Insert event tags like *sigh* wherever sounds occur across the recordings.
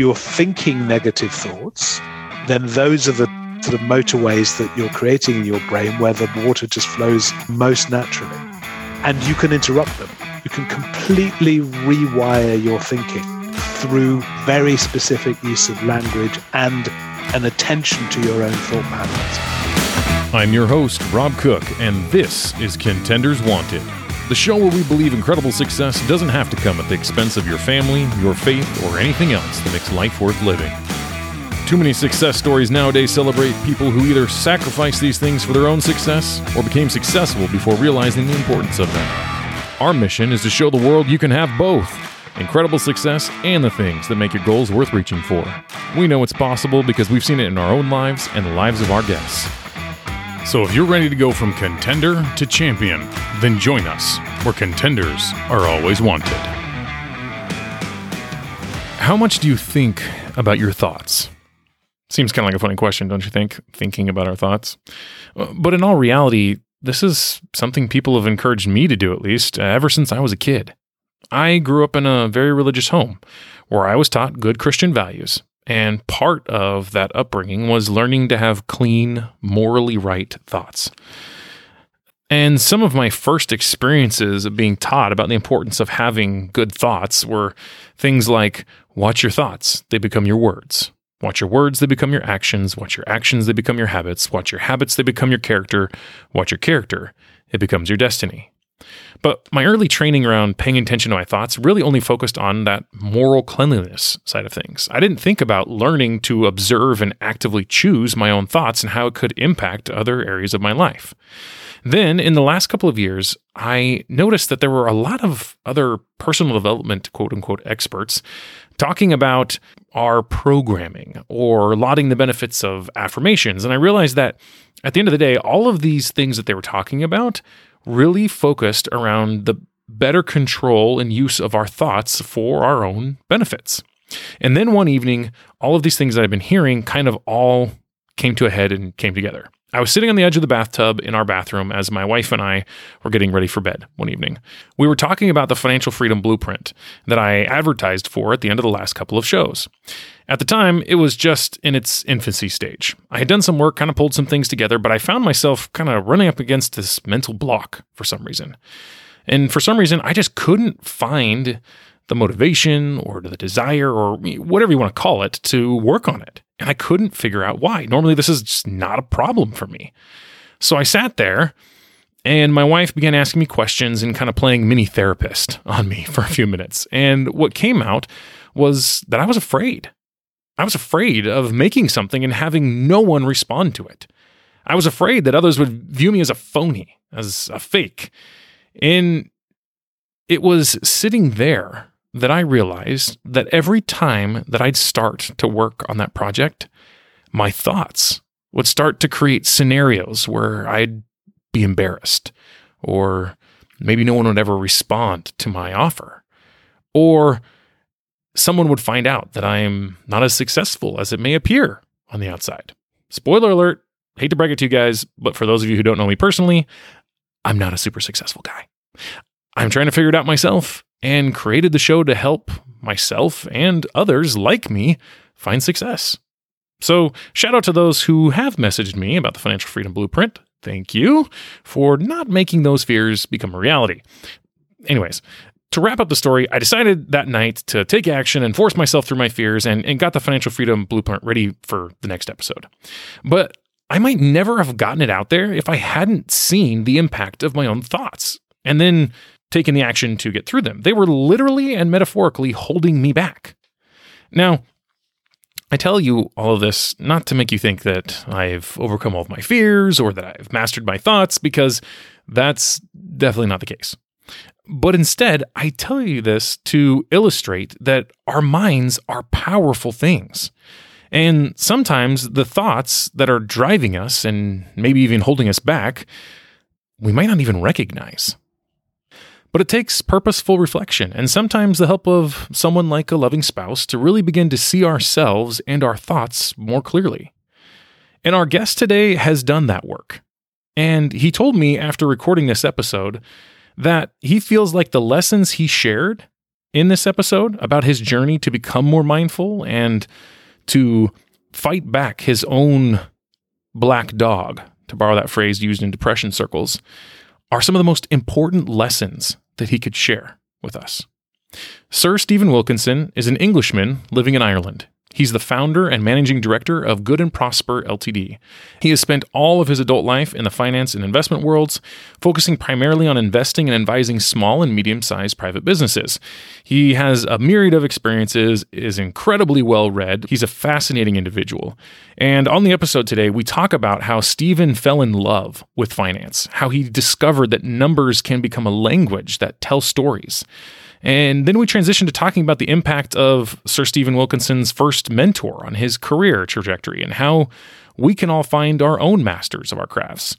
you're thinking negative thoughts, then those are the sort of motorways that you're creating in your brain where the water just flows most naturally. And you can interrupt them. You can completely rewire your thinking through very specific use of language and an attention to your own thought patterns. I'm your host, Rob Cook, and this is Contenders Wanted, the show where we believe incredible success doesn't have to come at the expense of your family, your faith, or anything else that makes life worth living. Too many success stories nowadays celebrate people who either sacrificed these things for their own success or became successful before realizing the importance of them. Our mission is to show the world you can have both incredible success and the things that make your goals worth reaching for. We know it's possible because we've seen it in our own lives and the lives of our guests. So if you're ready to go from contender to champion, then join us where contenders are always wanted. How much do you think about your thoughts? Seems kind of like a funny question, don't you think? Thinking about our thoughts. Uh, but in all reality, this is something people have encouraged me to do at least uh, ever since I was a kid. I grew up in a very religious home where I was taught good Christian values. And part of that upbringing was learning to have clean, morally right thoughts. And some of my first experiences of being taught about the importance of having good thoughts were things like watch your thoughts, they become your words. Watch your words, they become your actions. Watch your actions, they become your habits. Watch your habits, they become your character. Watch your character, it becomes your destiny. But my early training around paying attention to my thoughts really only focused on that moral cleanliness side of things. I didn't think about learning to observe and actively choose my own thoughts and how it could impact other areas of my life. Then, in the last couple of years, I noticed that there were a lot of other personal development, quote unquote, experts talking about our programming or lauding the benefits of affirmations. And I realized that at the end of the day, all of these things that they were talking about really focused around the better control and use of our thoughts for our own benefits. And then one evening, all of these things that I've been hearing kind of all came to a head and came together. I was sitting on the edge of the bathtub in our bathroom as my wife and I were getting ready for bed one evening. We were talking about the financial freedom blueprint that I advertised for at the end of the last couple of shows. At the time, it was just in its infancy stage. I had done some work, kind of pulled some things together, but I found myself kind of running up against this mental block for some reason. And for some reason, I just couldn't find the motivation or the desire or whatever you want to call it to work on it. And I couldn't figure out why. Normally, this is just not a problem for me. So I sat there and my wife began asking me questions and kind of playing mini therapist on me for a few minutes. And what came out was that I was afraid. I was afraid of making something and having no one respond to it. I was afraid that others would view me as a phony, as a fake. And it was sitting there that I realized that every time that I'd start to work on that project, my thoughts would start to create scenarios where I'd be embarrassed, or maybe no one would ever respond to my offer, or someone would find out that I'm not as successful as it may appear on the outside. Spoiler alert, hate to break it to you guys, but for those of you who don't know me personally, I'm not a super successful guy. I'm trying to figure it out myself and created the show to help myself and others like me find success. So, shout out to those who have messaged me about the Financial Freedom Blueprint. Thank you for not making those fears become a reality. Anyways, to wrap up the story, I decided that night to take action and force myself through my fears and, and got the Financial Freedom Blueprint ready for the next episode. But I might never have gotten it out there if I hadn't seen the impact of my own thoughts. And then taken the action to get through them. They were literally and metaphorically holding me back. Now, I tell you all of this not to make you think that I've overcome all of my fears or that I've mastered my thoughts, because that's definitely not the case. But instead, I tell you this to illustrate that our minds are powerful things. And sometimes the thoughts that are driving us and maybe even holding us back, we might not even recognize. But it takes purposeful reflection and sometimes the help of someone like a loving spouse to really begin to see ourselves and our thoughts more clearly. And our guest today has done that work. And he told me after recording this episode that he feels like the lessons he shared in this episode about his journey to become more mindful and to fight back his own black dog, to borrow that phrase used in depression circles, are some of the most important lessons that he could share with us. Sir Stephen Wilkinson is an Englishman living in Ireland. He's the founder and managing director of Good and Prosper Ltd. He has spent all of his adult life in the finance and investment worlds, focusing primarily on investing and advising small and medium sized private businesses. He has a myriad of experiences, is incredibly well read. He's a fascinating individual. And on the episode today, we talk about how Stephen fell in love with finance, how he discovered that numbers can become a language that tells stories. And then we transition to talking about the impact of Sir Stephen Wilkinson's first mentor on his career trajectory and how we can all find our own masters of our crafts.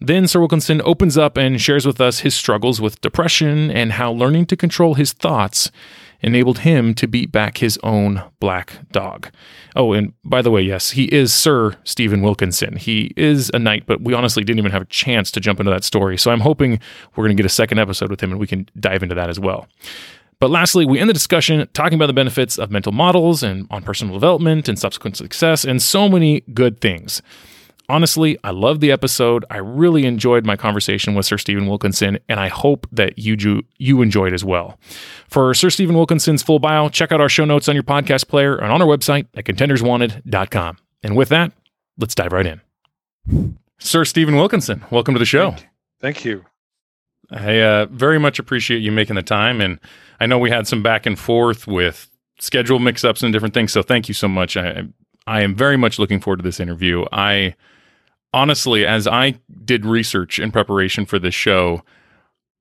Then Sir Wilkinson opens up and shares with us his struggles with depression and how learning to control his thoughts enabled him to beat back his own black dog. Oh, and by the way, yes, he is Sir Stephen Wilkinson. He is a knight, but we honestly didn't even have a chance to jump into that story. So I'm hoping we're going to get a second episode with him and we can dive into that as well. But lastly, we end the discussion talking about the benefits of mental models and on personal development and subsequent success and so many good things. Honestly, I love the episode. I really enjoyed my conversation with Sir Stephen Wilkinson, and I hope that you do, you enjoyed as well. For Sir Stephen Wilkinson's full bio, check out our show notes on your podcast player and on our website at contenderswanted.com. And with that, let's dive right in. Sir Stephen Wilkinson, welcome to the show. Thank you. I uh, very much appreciate you making the time, and I know we had some back and forth with schedule mix-ups and different things. So thank you so much. I I am very much looking forward to this interview. I honestly, as I did research in preparation for this show,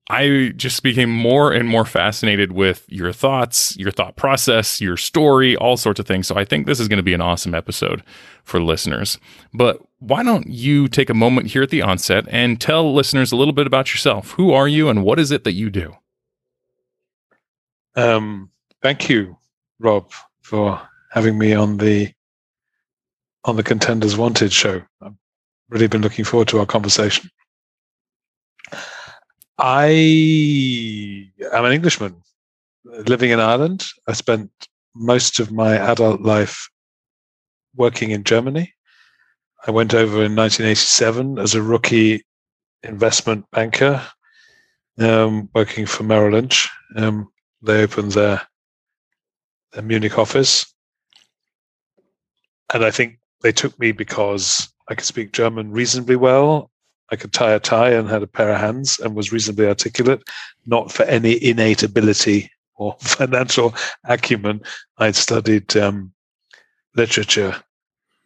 I just became more and more fascinated with your thoughts, your thought process, your story, all sorts of things. So I think this is going to be an awesome episode for listeners. But why don't you take a moment here at the onset and tell listeners a little bit about yourself? Who are you and what is it that you do? Um, thank you, Rob, for having me on the on the Contenders Wanted show. I've really been looking forward to our conversation. I am an Englishman living in Ireland. I spent most of my adult life working in Germany. I went over in 1987 as a rookie investment banker, um, working for Merrill Lynch. Um, they opened their, their Munich office. And I think they took me because I could speak German reasonably well. I could tie a tie and had a pair of hands and was reasonably articulate, not for any innate ability or *laughs* financial acumen. I'd studied um, literature.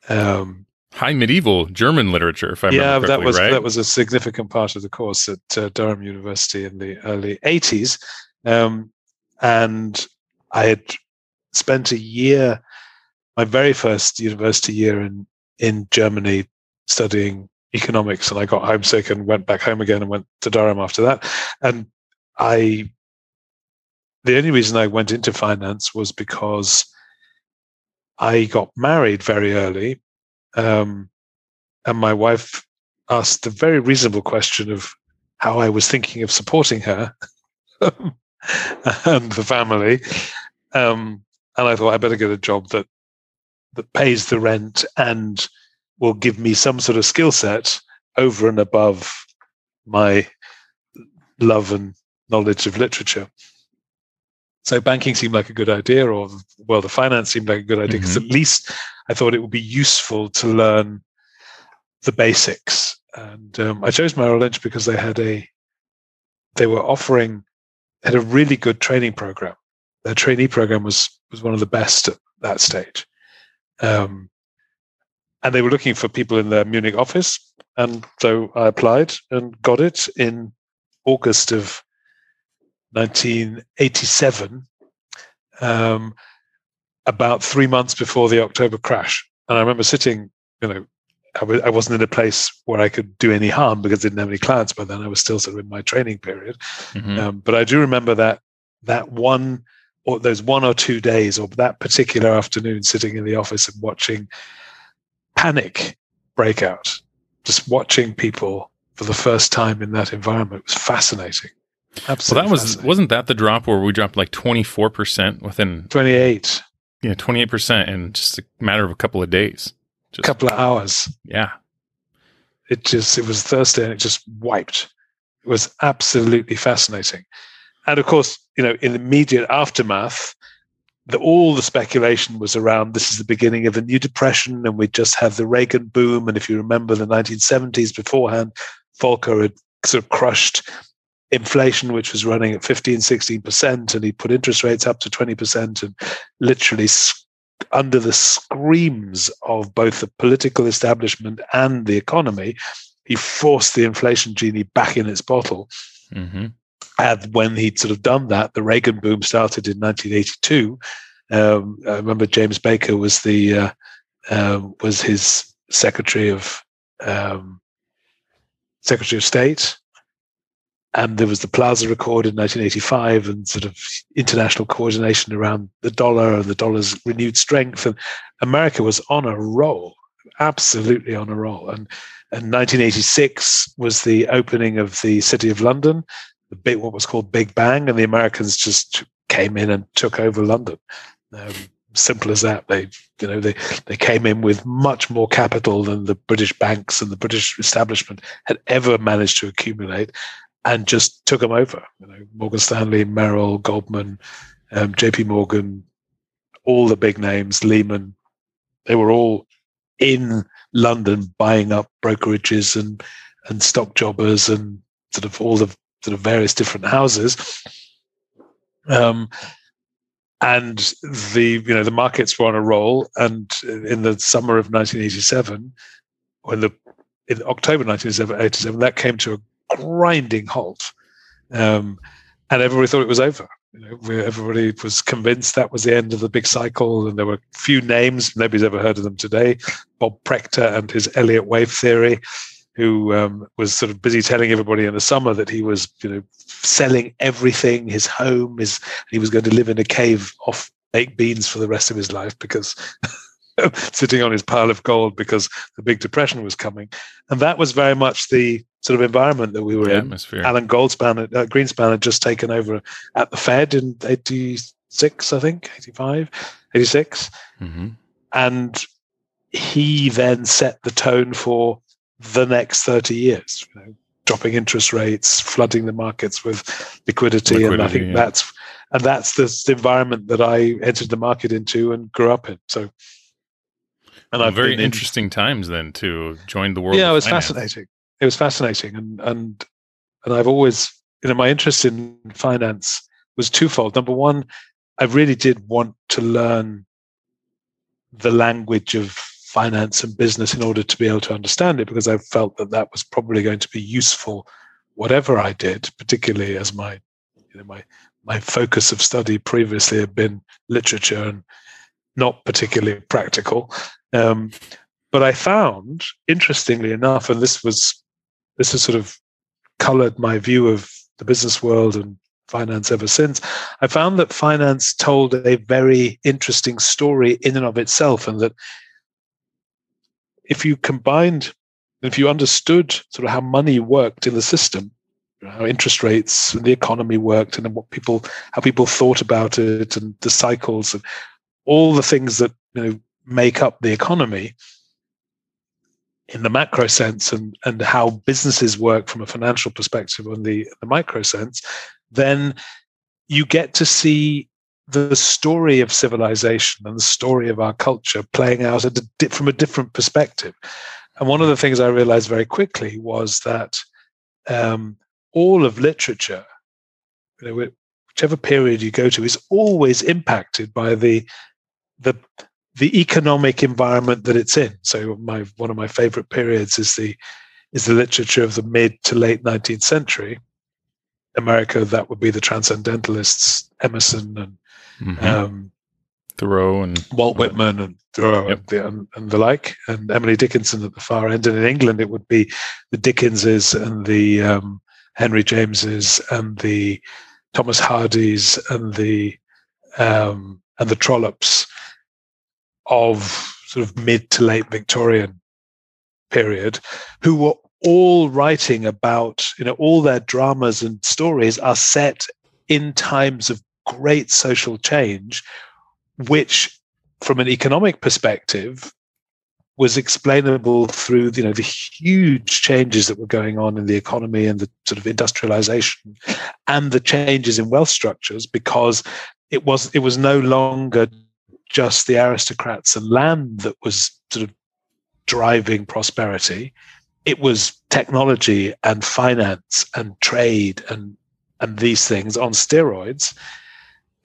Um, High medieval German literature, if I yeah, that was right? that was a significant part of the course at uh, Durham University in the early '80s, um, and I had spent a year my very first university year in in Germany studying economics, and I got homesick and went back home again and went to Durham after that. And I, the only reason I went into finance was because I got married very early, um, and my wife asked the very reasonable question of how I was thinking of supporting her *laughs* and the family. Um, and I thought I better get a job that that pays the rent and will give me some sort of skill set over and above my love and knowledge of literature. So banking seemed like a good idea, or well, the finance seemed like a good idea because mm-hmm. at least I thought it would be useful to learn the basics. And um, I chose Merrill Lynch because they had a they were offering had a really good training program. Their trainee program was was one of the best at that stage. Um, and they were looking for people in their Munich office. And so I applied and got it in August of 1987, um, about three months before the October crash. And I remember sitting, you know, I w- I wasn't in a place where I could do any harm because I didn't have any clients by then. I was still sort of in my training period. Mm-hmm. Um, but I do remember that that one or those one or two days or that particular afternoon sitting in the office and watching panic break out just watching people for the first time in that environment was fascinating Absolutely. Well, that was wasn't that the drop where we dropped like twenty four percent within 28. yeah twenty eight percent in just a matter of a couple of days. A couple of hours. Yeah, It just, it was Thursday and it just wiped. It was absolutely fascinating. And of course, you know, in the immediate aftermath, the, all the speculation was around this is the beginning of a new depression and we just have the Reagan boom. And if you remember the 1970s beforehand, Volcker had sort of crushed inflation, which was running at 15, 16%, and he put interest rates up to 20% and literally under the screams of both the political establishment and the economy, he forced the inflation genie back in its bottle. hmm And when he'd sort of done that, the Reagan boom started in 1982. Um, I remember James Baker was the uh, uh, was his secretary of um, secretary of state, and there was the Plaza Accord in 1985, and sort of international coordination around the dollar and the dollar's renewed strength. And America was on a roll, absolutely on a roll. And and 1986 was the opening of the City of London, the big what was called Big Bang, and the Americans just came in and took over London. Um, simple as that. They, you know, they they came in with much more capital than the British banks and the British establishment had ever managed to accumulate, and just took them over. You know, Morgan Stanley, Merrill, Goldman, um, J.P. Morgan, all the big names, Lehman, they were all in London buying up brokerages and and stock jobbers and sort of all the sort of various different houses. Um, and the you know the markets were on a roll, and in the summer of 1987, when the in October 1987, that came to a grinding halt, um, and everybody thought it was over. You know, everybody was convinced that was the end of the big cycle, and there were a few names. Nobody's ever heard of them today. Bob Prechter and his Elliott wave theory, who um, was sort of busy telling everybody in the summer that he was, you know, selling everything, his home, his he was going to live in a cave off baked beans for the rest of his life because *laughs* sitting on his pile of gold because the big depression was coming, and that was very much the sort of environment that we were the in. atmosphere. Alan Goldspan, uh, Greenspan had just taken over at the Fed in 86, I think, 85, 86. hmm And he then set the tone for the next 30 years, you know, dropping interest rates, flooding the markets with liquidity. and I think yeah. that's, and that's the, environment that I entered the market into and grew up in. So, and Well, I've very been in- interesting times then to join the world. yeah, it was finance. fascinating. It was fascinating, and and and I've always, you know, my interest in finance was twofold. Number one, I really did want to learn the language of finance and business in order to be able to understand it, because I felt that that was probably going to be useful, whatever I did, particularly as my, you know, my my focus of study previously had been literature and not particularly practical. Um, but I found, interestingly enough, and this was this has sort of colored my view of the business world and finance ever since. I found that finance told a very interesting story in and of itself, and that if you combined, if you understood sort of how money worked in the system, how interest rates and the economy worked, and what people, how people thought about it, and the cycles, and all the things that you know make up the economy, in the macro sense and, and how businesses work from a financial perspective on the, the micro sense, then you get to see the story of civilization and the story of our culture playing out a, di- from a different perspective. And one of the things I realized very quickly was that um, all of literature, you know, whichever period you go to, is always impacted by the the the economic environment that it's in. So my one of my favorite periods is the is the literature of the mid to late 19th century. America, that would be the transcendentalists, Emerson and Mhm. um, Thoreau and Walt Whitman and Thoreau Yep. and, the, and, and the like, and Emily Dickinson at the far end. And in England, it would be the Dickenses and the um, Henry Jameses and the Thomas Hardys and the um, and the Trollopes of sort of mid to late Victorian period, who were all writing about, you know, all their dramas and stories are set in times of great social change, which from an economic perspective was explainable through you know the huge changes that were going on in the economy and the sort of industrialization and the changes in wealth structures because it was it was no longer just the aristocrats and land that was sort of driving prosperity. It was technology and finance and trade and and these things on steroids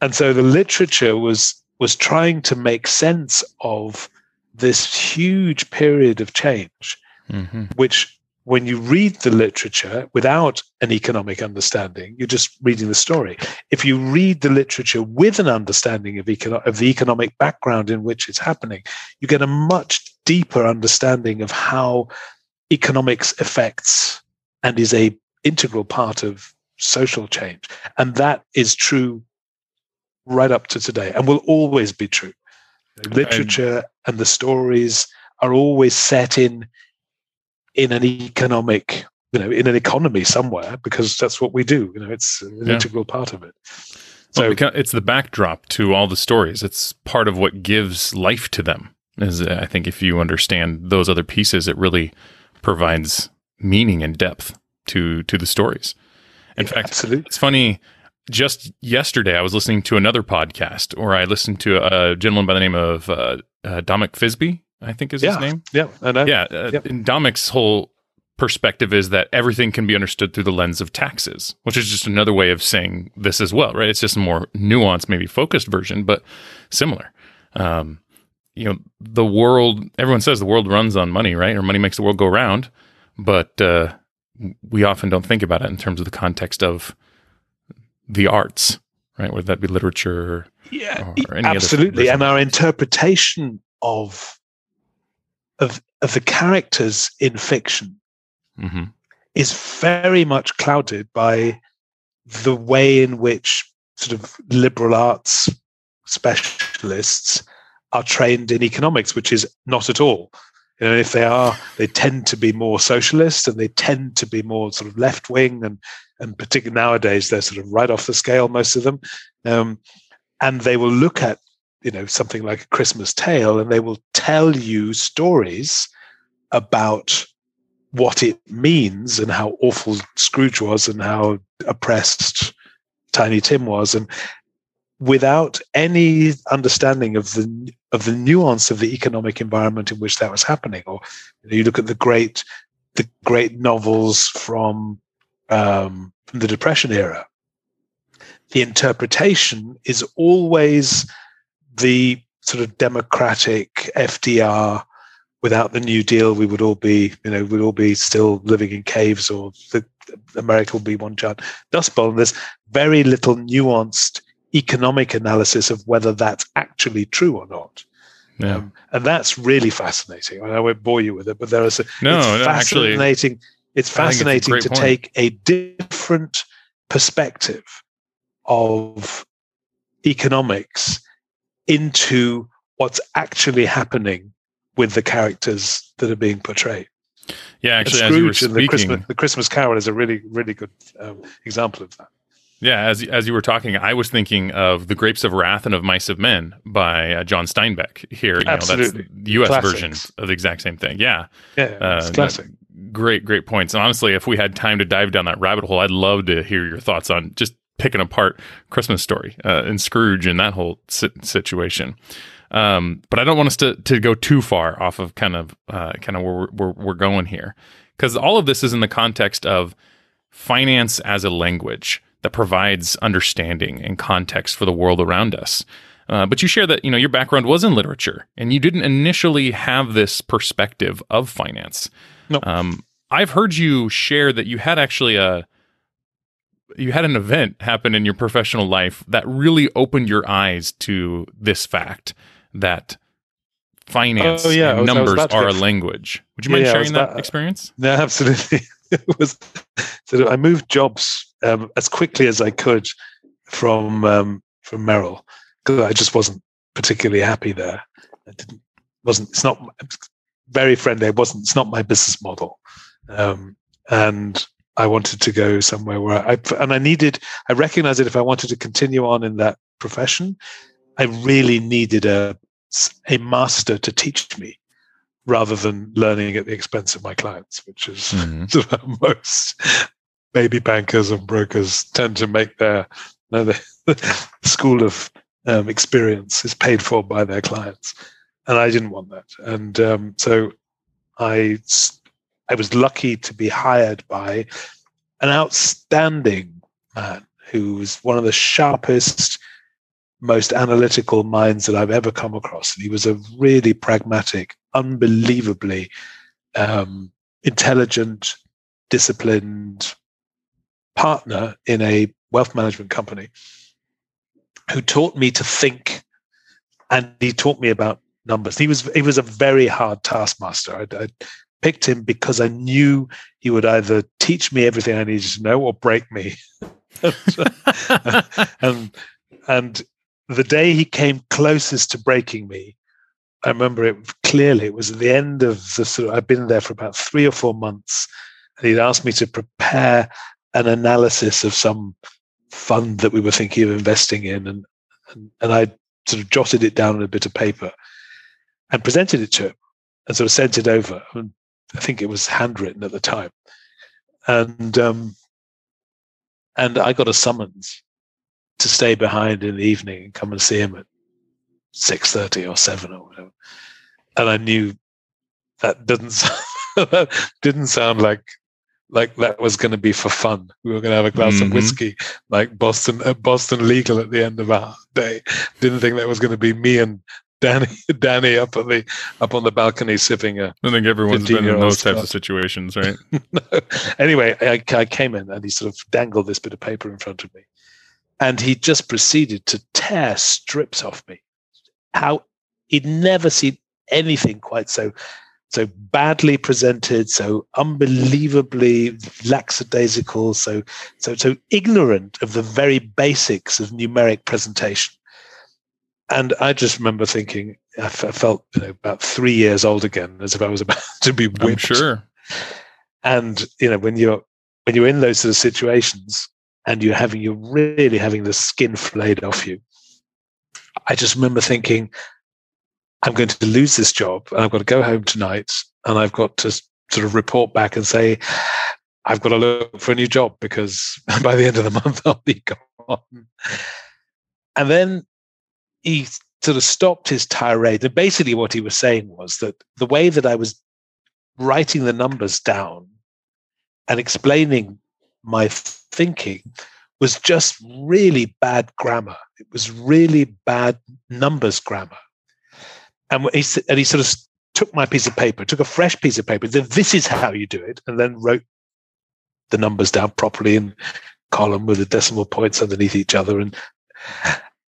and so the literature was was trying to make sense of this huge period of change, mm-hmm. which when you read the literature without an economic understanding, you're just reading the story. If you read the literature with an understanding of, econo- of the economic background in which it's happening, you get a much deeper understanding of how economics affects and is a integral part of social change. And that is true right up to today and will always be true. Literature and, the stories are always set in in an economic you know in an economy somewhere because that's what we do you know it's an yeah. integral part of it. So well, it's the backdrop to all the stories. It's part of what gives life to them is uh, i think if you understand those other pieces it really provides meaning and depth to to the stories. In yeah, fact absolutely. it's funny just yesterday, I was listening to another podcast, or I listened to a gentleman by the name of uh, uh, Dominic Frisby, I think is yeah, his name. Yeah, I. Yeah, uh, yep. and Domic's whole perspective is that everything can be understood through the lens of taxes, which is just another way of saying this as well, right? It's just a more nuanced, maybe focused version, but similar. Um, you know, the world. Everyone says the world runs on money, right? Or money makes the world go round, but uh, we often don't think about it in terms of the context of the arts, right? Whether that be literature, yeah, absolutely, and our interpretation of of of the characters in fiction mm-hmm. is very much clouded by the way in which sort of liberal arts specialists are trained in economics, which is not at all. You know, if they are, they tend to be more socialist and they tend to be more sort of left wing and and particularly nowadays they're sort of right off the scale most of them um, and they will look at you know something like a christmas tale and they will tell you stories about what it means and how awful scrooge was and how oppressed tiny tim was and without any understanding of the of the nuance of the economic environment in which that was happening or you, know, you look at the great the great novels from um, the Depression era, the interpretation is always the sort of democratic FDR. Without the New Deal, we would all be, you know, we'd all be still living in caves, or the, America will be one giant dust bowl. And there's very little nuanced economic analysis of whether that's actually true or not. Yeah. Um, and that's really fascinating. I won't bore you with it, but there is a, no, it's no, fascinating. Actually, it's fascinating it's to point. take a different perspective of economics into what's actually happening with the characters that are being portrayed. Yeah, actually, Scrooge and, the Christmas, the Christmas Carol is a really, really good um, example of that. Yeah, as as you were talking, I was thinking of The Grapes of Wrath and of Mice of Men by uh, John Steinbeck. Here, you Absolutely. know, that's the U.S. Classics. version of the exact same thing. Yeah, yeah, uh, classic. Great, great points. And honestly, if we had time to dive down that rabbit hole, I'd love to hear your thoughts on just picking apart Christmas Story uh, and Scrooge and that whole situation. Um, but I don't want us to to go too far off of kind of uh, kind of where we're, we're going here, because all of this is in the context of finance as a language that provides understanding and context for the world around us. Uh, but you share that you know your background was in literature, and you didn't initially have this perspective of finance. No. Um, I've heard you share that you had actually a you had an event happen in your professional life that really opened your eyes to this fact that finance oh, yeah, and numbers are a language. Would you mind yeah, sharing that about, experience? *laughs* No, absolutely. *laughs* it was so I moved jobs um, as quickly as I could from um, from Merrill because I just wasn't particularly happy there. I didn't wasn't it's not very friendly. It wasn't it's not my business model. Um, and I wanted to go somewhere where I, and I needed, I recognized that if I wanted to continue on in that profession, I really needed a, a master to teach me rather than learning at the expense of my clients, which is mm-hmm. *laughs* most baby bankers and brokers tend to make their, no, the, *laughs* the school of um, experience is paid for by their clients. And I didn't want that. And um, so I I was lucky to be hired by an outstanding man who was one of the sharpest, most analytical minds that I've ever come across. And he was a really pragmatic, unbelievably um, intelligent, disciplined partner in a wealth management company who taught me to think and he taught me about numbers. He was he was a very hard taskmaster. I, I, picked him because I knew he would either teach me everything I needed to know or break me. *laughs* and and the day he came closest to breaking me, I remember it clearly. It was at the end of the sort of, I'd been there for about three or four months, and he'd asked me to prepare an analysis of some fund that we were thinking of investing in, and and, and I sort of jotted it down on a bit of paper and presented it to him and sort of sent it over. I think it was handwritten at the time, and um, and I got a summons to stay behind in the evening and come and see him at six thirty or seven or whatever, and I knew that didn't that *laughs* didn't sound like like that was going to be for fun. We were going to have a glass mm-hmm. of whiskey, like Boston uh, Boston legal at the end of our day. Didn't think that was going to be me and Danny, Danny up on the up on the balcony sipping a. I think everyone's been in those types of situations, right? *laughs* no. Anyway, I, I came in and he sort of dangled this bit of paper in front of me, and he just proceeded to tear strips off me. How he'd never seen anything quite so so badly presented, so unbelievably lackadaisical, so so so ignorant of the very basics of numeric presentation and I just remember thinking, I, f- I felt you know, about three years old again, as if I was about *laughs* to be whipped. I'm sure. And you know, when you're when you're in those sort of situations, and you're having you're really having the skin flayed off you, I just remember thinking, I'm going to lose this job, and I've got to go home tonight, and I've got to sort of report back and say, I've got to look for a new job because *laughs* by the end of the month I'll be gone. And then he sort of stopped his tirade. And basically, what he was saying was that the way that I was writing the numbers down and explaining my thinking was just really bad grammar. It was really bad numbers grammar. And he, and he sort of took my piece of paper, took a fresh piece of paper, said, This is how you do it, and then wrote the numbers down properly in column with the decimal points underneath each other. And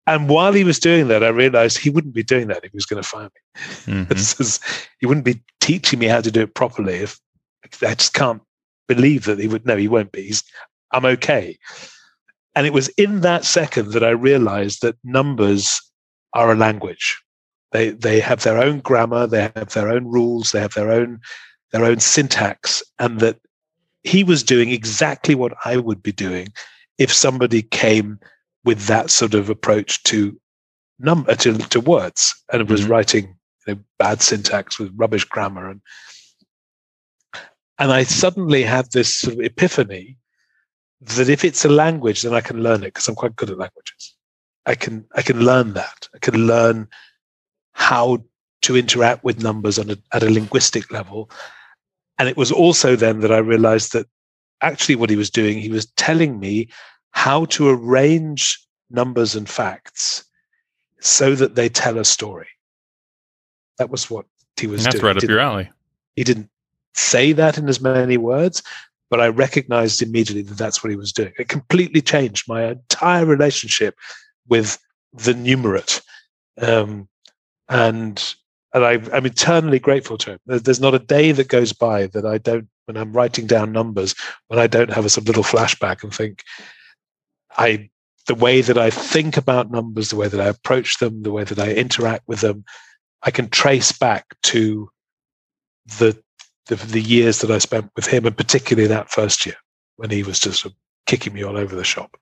and while he was doing that, I realized he wouldn't be doing that if he was going to fire me. Mm-hmm. he wouldn't be teaching me how to do it properly. If I just can't believe that he would. No, he won't be. He's, I'm okay. And it was in that second that I realized that numbers are a language. They they have their own grammar. They have their own rules. They have their own their own syntax, and that he was doing exactly what I would be doing if somebody came with that sort of approach to number to, to words and was mm-hmm. writing you know, bad syntax with rubbish grammar and and I suddenly had this sort of epiphany that if it's a language, then I can learn it because I'm quite good at languages. I can I can learn that. I can learn how to interact with numbers on a, at a linguistic level. And it was also then that I realized that actually what he was doing, he was telling me how to arrange numbers and facts so that they tell a story. That was what he was and that's doing. right up your alley. He didn't say that in as many words, but I recognized immediately that that's what he was doing. It completely changed my entire relationship with the numerate. Um, and and I, am eternally grateful to him. There's not a day that goes by that I don't, when I'm writing down numbers, when I don't have a sort of little flashback and think, I the way that I think about numbers, the way that I approach them, the way that I interact with them, I can trace back to the the, the years that I spent with him, and particularly that first year when he was just kicking me all over the shop.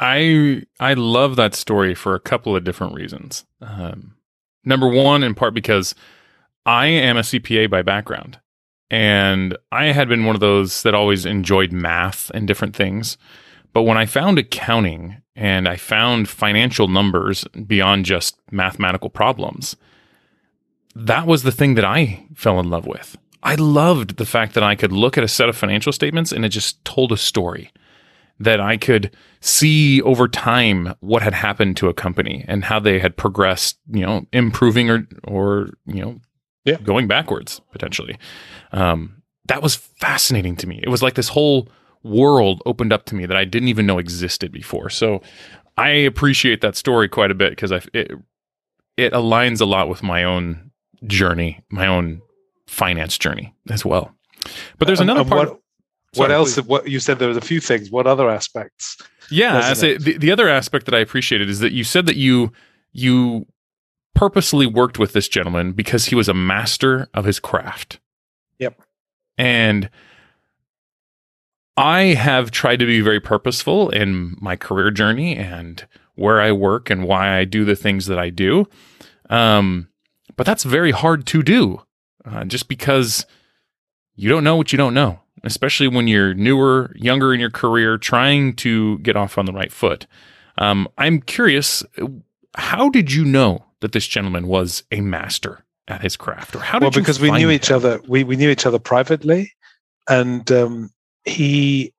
I I love that story for a couple of different reasons. Um, number one, in part because I am a CPA by background, and I had been one of those that always enjoyed math and different things. But when I found accounting and I found financial numbers beyond just mathematical problems, that was the thing that I fell in love with. I loved the fact that I could look at a set of financial statements and it just told a story. That I could see over time what had happened to a company and how they had progressed, you know, improving or or you know, yeah. going backwards potentially. Um, that was fascinating to me. It was like this whole world opened up to me that I didn't even know existed before. So I appreciate that story quite a bit because I it it aligns a lot with my own journey, my own finance journey as well. But there's another and part. What, what else? Please. What you said there was a few things. What other aspects? Yeah, I say the, the other aspect that I appreciated is that you said that you you purposely worked with this gentleman because he was a master of his craft. Yep. And I have tried to be very purposeful in my career journey and where I work and why I do the things that I do. Um, but that's very hard to do uh, just because you don't know what you don't know, especially when you're newer, younger in your career, trying to get off on the right foot. Um, I'm curious, how did you know that this gentleman was a master at his craft, or how did you well, because we knew him? each other. We we knew each other privately, and um, he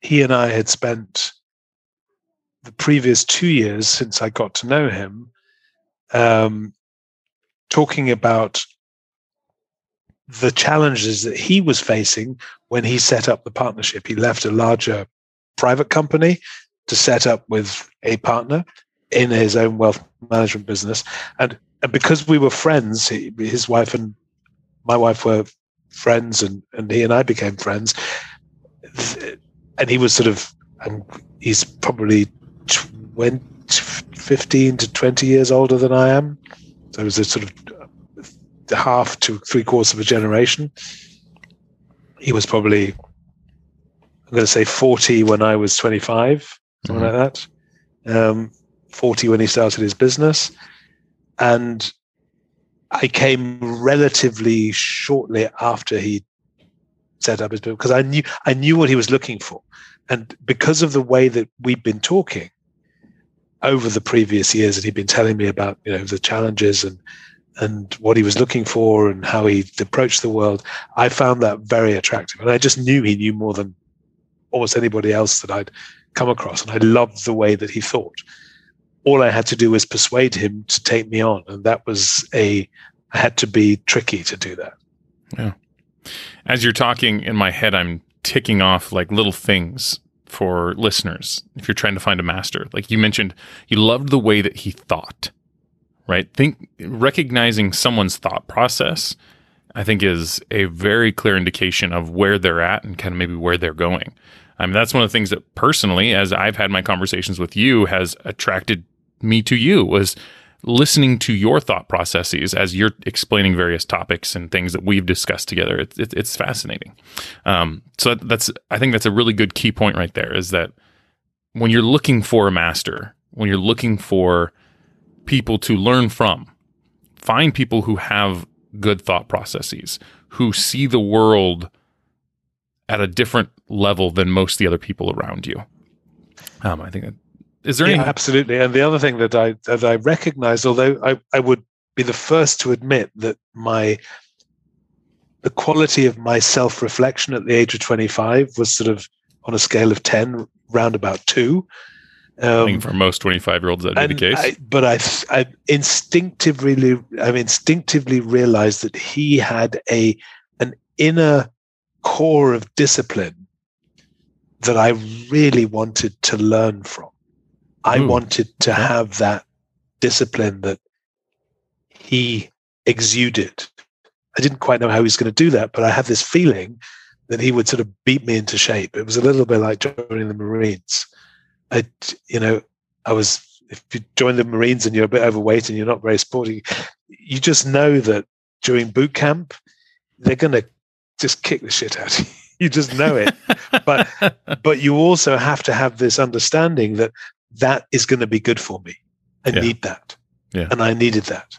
he and I had spent the previous two years since I got to know him, um, talking about the challenges that he was facing when he set up the partnership. He left a larger private company to set up with a partner in his own wealth management business. And, and because we were friends, he, his wife and my wife were friends, and, and he and I became friends. And he was sort of, and he's probably 20, 15 to 20 years older than I am. So it was a sort of half to three quarters of a generation. He was probably, I'm going to say 40 when I was 25, something mm-hmm. like that. Um, 40 when he started his business. And I came relatively shortly after he set up his business because I knew I knew what he was looking for. And because of the way that we'd been talking over the previous years that he'd been telling me about, you know, the challenges and and what he was looking for and how he approached the world, I found that very attractive. And I just knew he knew more than almost anybody else that I'd come across. And I loved the way that he thought. All I had to do was persuade him to take me on. And that was a, I had to be tricky to do that. Yeah. As you're talking in my head, I'm ticking off like little things for listeners if you're trying to find a master. Like you mentioned, you loved the way that he thought right? Think recognizing someone's thought process, I think, is a very clear indication of where they're at and kind of maybe where they're going. I mean, that's one of the things that personally, as I've had my conversations with you, has attracted me to you was listening to your thought processes as you're explaining various topics and things that we've discussed together. It's, fascinating. Um, so that's, I think that's a really good key point right there is that when you're looking for a master, when you're looking for people to learn from. Find people who have good thought processes, who see the world at a different level than most of the other people around you. Um, I think that is there yeah, any absolutely. And the other thing that I that I recognize, although I, I would be the first to admit that my the quality of my self reflection at the age of 25 was sort of on a scale of 10 round about two um, I think for most 25 year olds, that'd be the case. I, but I, I instinctively, I instinctively realized that he had a an inner core of discipline that I really wanted to learn from. I Ooh. wanted to have that discipline that he exuded. I didn't quite know how he was going to do that, but I had this feeling that he would sort of beat me into shape. It was a little bit like joining the Marines. I, you know, I was, if you join the Marines and you're a bit overweight and you're not very sporty, you just know that during boot camp, they're going to just kick the shit out of you. *laughs* You just know it. but *laughs* but you also have to have this understanding that that is going to be good for me. I Yeah. need that. Yeah. And I needed that.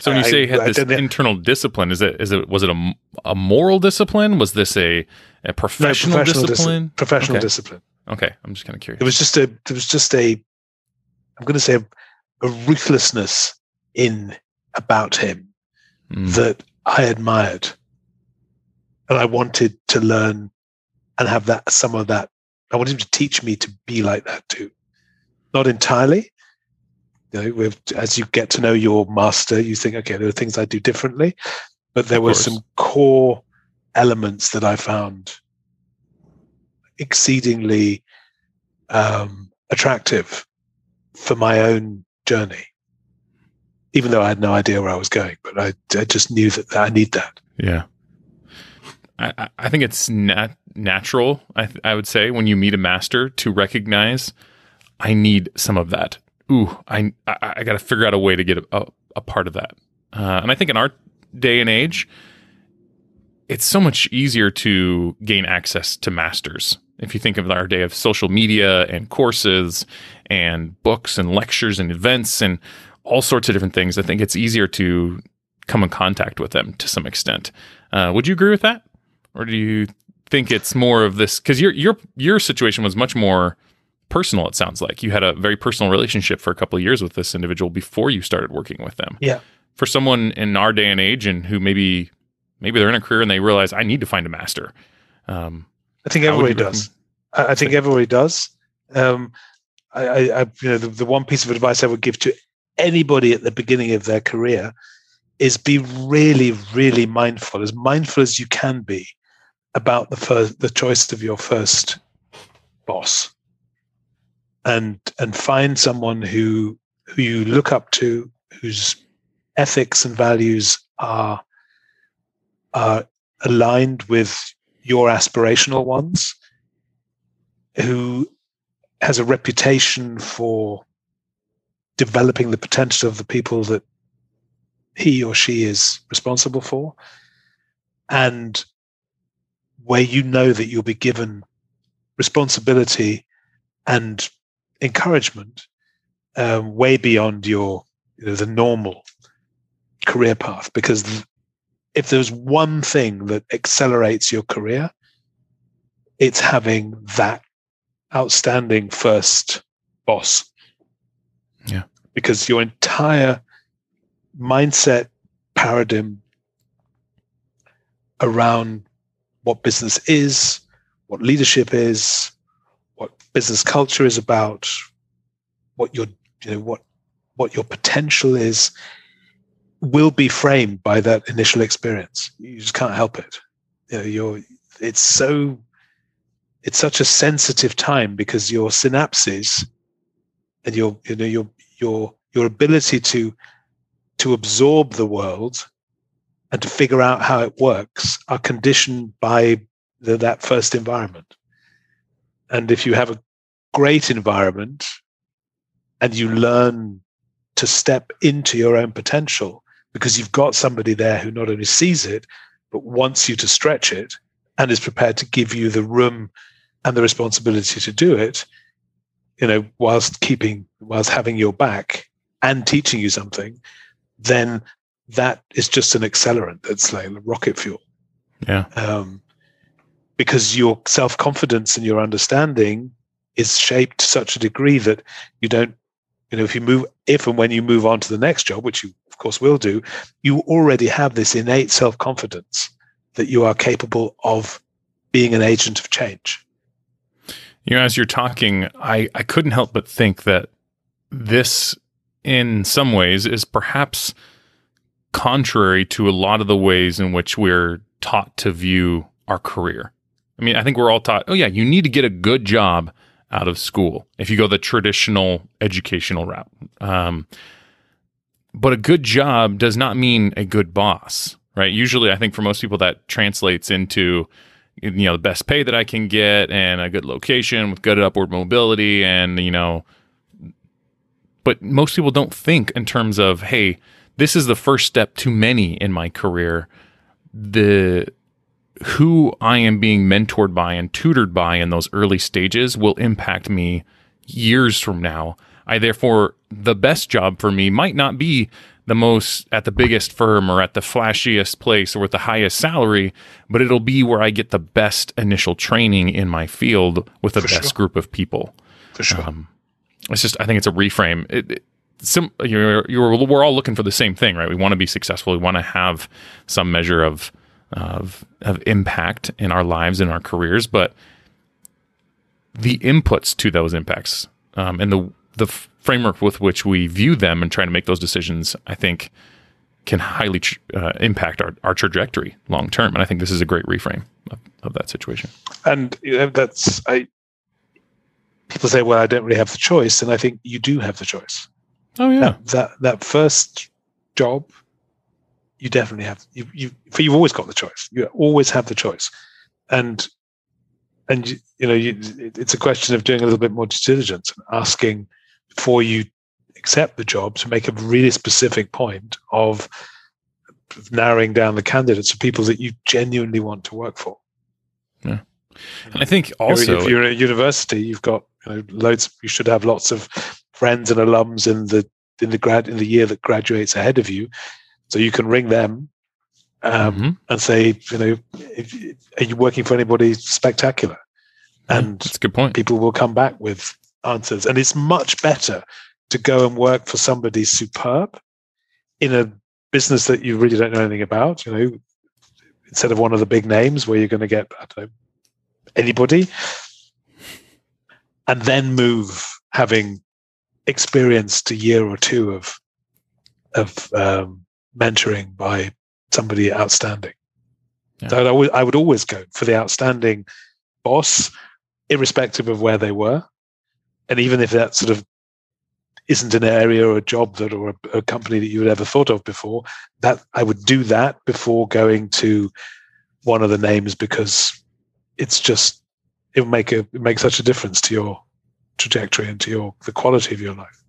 So when you I- say you this internal discipline, is it is it was it a, a moral discipline? Was this a, a No, professional, dis- discipline? professional Okay. discipline. Okay, I'm just kind of curious. It was just a it was just a I'm going to say a, a ruthlessness in about him Mm, that I admired. And I wanted to learn and have that some of that. I wanted him to teach me to be like that too. Not entirely. You know, with, as you get to know your master, you think, okay, there are things I do differently. But there were some core elements that I found exceedingly um, attractive for my own journey. Even though I had no idea where I was going, but I, I just knew that I need that. Yeah. I, I- think it's nat- natural, I, th- I would say, when you meet a master to recognize, I need some of that. Ooh, I, I, I got to figure out a way to get a, a, a part of that. Uh, and I think in our day and age, it's so much easier to gain access to masters. If you think of our day of social media and courses and books and lectures and events and all sorts of different things, I think it's easier to come in contact with them to some extent. Uh, would you agree with that, or do you think it's more of this? Because your your your situation was much more personal. It sounds like you had a very personal relationship for a couple of years with this individual before you started working with them. Yeah. For someone in our day and age, and who maybe maybe they're in a career and they realize I need to find a master. Um, I think everybody does. I, think everybody does. Um, I, I, I, you know, the, the one piece of advice I would give to anybody at the beginning of their career is be really, really mindful, as mindful as you can be, about the first, the choice of your first boss, and and find someone who who you look up to, whose ethics and values are are aligned with your aspirational ones who has a reputation for developing the potential of the people that he or she is responsible for and where you know that you'll be given responsibility and encouragement um, way beyond your you know the normal career path because th- if there's one thing that accelerates your career it's having that outstanding first boss. Yeah. Because your entire mindset paradigm around what business is, what leadership is, what business culture is about, what your you know what what your potential is will be framed by that initial experience. You just can't help it. You know, you're it's so it's such a sensitive time because your synapses and your you know your your your ability to to absorb the world and to figure out how it works are conditioned by the, that first environment. And if you have a great environment and you learn to step into your own potential because you've got somebody there who not only sees it but wants you to stretch it and is prepared to give you the room and the responsibility to do it, you know, whilst keeping, whilst having your back and teaching you something, then that is just an accelerant that's like rocket fuel. yeah, Um, because your self confidence and your understanding is shaped to such a degree that you don't, you know, if you move, if and when you move on to the next job, which you of course will do, you already have this innate self confidence that you are capable of being an agent of change. You know, as you're talking, I, I couldn't help but think that this, in some ways, is perhaps contrary to a lot of the ways in which we're taught to view our career. I mean, I think we're all taught, oh, yeah, you need to get a good job out of school if you go the traditional educational route. Um, but a good job does not mean a good boss, right? Usually, I think for most people, that translates into you know the best pay that I can get and a good location with good upward mobility and you know but most people don't think in terms of hey this is the first step to many in my career the who I am being mentored by and tutored by in those early stages will impact me years from now. I therefore the best job for me might not be the most at the biggest firm or at the flashiest place or with the highest salary, but it'll be where I get the best initial training in my field with the For best sure. group of people. For sure. Um, it's just I think it's a reframe. It, it, some you're, you're we're all looking for the same thing, right? We want to be successful. We want to have some measure of of of impact in our lives and our careers, but the inputs to those impacts um, and the the framework with which we view them and try to make those decisions, I think, can highly uh, impact our, our trajectory long term. And I think this is a great reframe of, of that situation. and that's I. People say, "Well, I don't really have the choice," and I think you do have the choice. Oh yeah, That that, that first job, you definitely have. You you for you've always got the choice. You always have the choice, and and you, you know you, it- it's a question of doing a little bit more due diligence and asking before you accept the job to make a really specific point of of narrowing down the candidates of people that you genuinely want to work for. Yeah. And I think You know, also if you're at a university, you've got you know, loads. You should have lots of friends and alums in the in the grad in the year that graduates ahead of you, so you can ring them um, Mhm. and say, you know, if, are you working for anybody spectacular? And that's a good point. people will come back with answers. And it's much better to go and work for somebody superb in a business that you really don't know anything about, you know, instead of one of the big names where you're going to get, I don't know, anybody, and then move having experienced a year or two of of um, mentoring by somebody outstanding. Yeah. So I would always go for the outstanding boss, irrespective of where they were, and even if that sort of isn't an area or a job that or a, a company that you had ever thought of before, that I would do that before going to one of the names because it's just it make a it make such a difference to your trajectory and to your the quality of your life.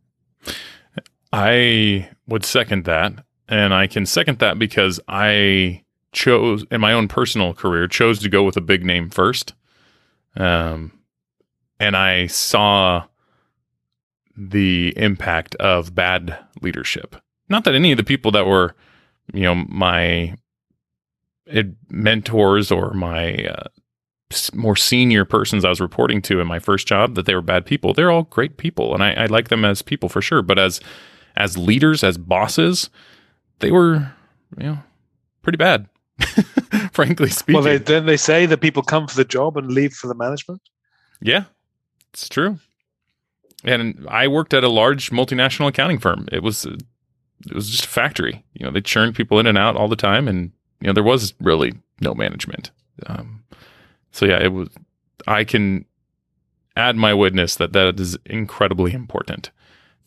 I would second that. And I can second that because I chose, in my own personal career, chose to go with a big name first. Um, and I saw the impact of bad leadership. Not that any of the people that were, you know, my mentors or my uh, more senior persons I was reporting to in my first job that they were bad people. They're all great people, and I, I like them as people for sure. But as as leaders, as bosses, they were, you know, pretty bad, *laughs* frankly speaking. Well, they, then they say that people come for the job and leave for the management. Yeah, it's true. And I worked at a large multinational accounting firm. It was it was just a factory. You know, they churned people in and out all the time, and you know there was really no management. Um, so yeah, it was. I can add my witness that that is incredibly important.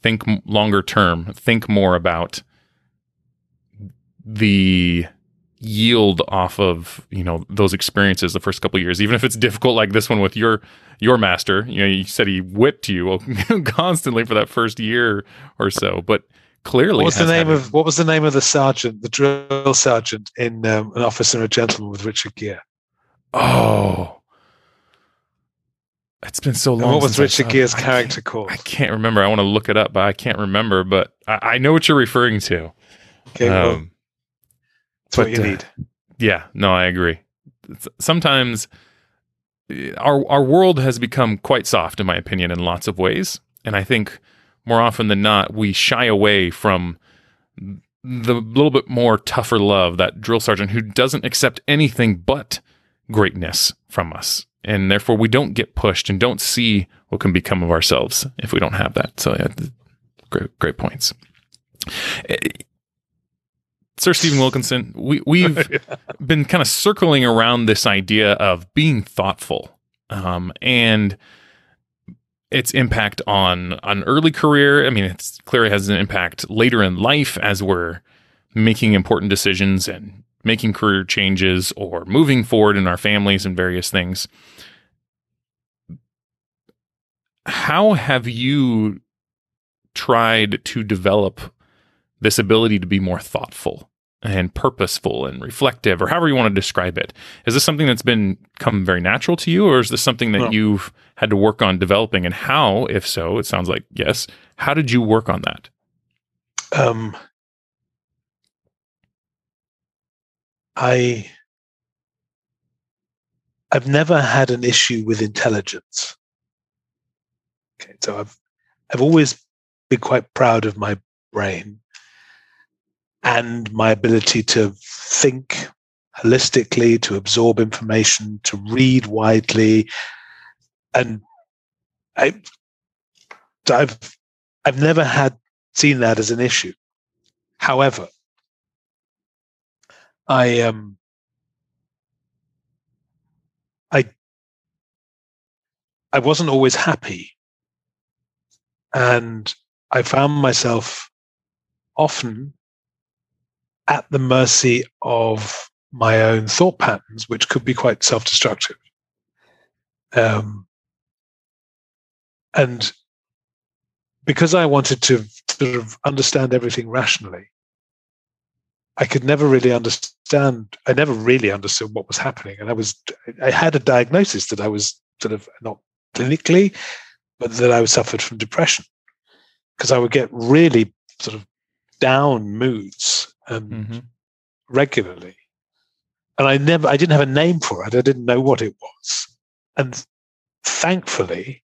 Think longer term. Think more about the yield off of you know those experiences the first couple of years even if it's difficult like this one with your your master you know you said he whipped you *laughs* constantly for that first year or so but clearly What was the name of what was the name of the sergeant, the drill sergeant in um, An Officer and a Gentleman with Richard Gere? Oh it's been so And long what was Richard. Gere's character called? I can't remember I want to look it up but I can't remember but I, I know what you're referring to Okay, well, um, that's what you uh, need. Yeah, no, I agree. Sometimes uh, our our world has become quite soft, in my opinion, in lots of ways, and I think more often than not we shy away from the little bit more tougher love that drill sergeant who doesn't accept anything but greatness from us, and therefore we don't get pushed and don't see what can become of ourselves if we don't have that. So, yeah, great, great points. Eh, Sir Stephen Wilkinson, we, we've *laughs* been kind of circling around this idea of being thoughtful um, and its impact on an early career. I mean, it's clearly has an impact later in life as we're making important decisions and making career changes or moving forward in our families and various things. How have you tried to develop this ability to be more thoughtful and purposeful and reflective, or however you want to describe it. Is this something that's been come very natural to you, or is this something that you've had to work on developing? And how, if so, it sounds like yes. How did you work on that? Um, I I've never had an issue with intelligence. Okay, so I've I've always been quite proud of my brain and my ability to think holistically, to absorb information, to read widely, and I, I've I've never had seen that as an issue. However, I um I I wasn't always happy. And I found myself often at the mercy of my own thought patterns, which could be quite self destructive. Um, and because I wanted to sort of understand everything rationally, I could never really understand. I never really understood what was happening, and I was I had a diagnosis that I was sort of not clinically, but that I suffered from depression because I would get really sort of down moods and mm-hmm. regularly, and I never I didn't have a name for it. I didn't know what it was, and thankfully,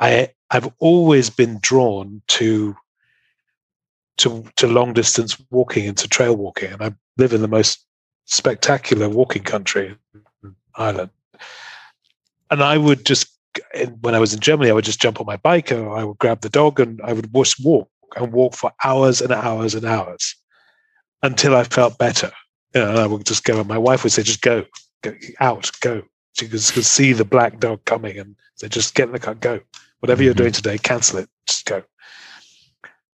I I've always been drawn to to to long distance walking and to trail walking, and I live in the most spectacular walking country, Ireland. And I would just when I was in Germany, I would just jump on my bike or I would grab the dog and I would just walk and walk for hours and hours and hours until I felt better. You know, and I would just go, and my wife would say, "Just go, go out, go." She could, could see the black dog coming and say, "Just get in the car, go. Whatever mm-hmm. you're doing today, cancel it. Just go."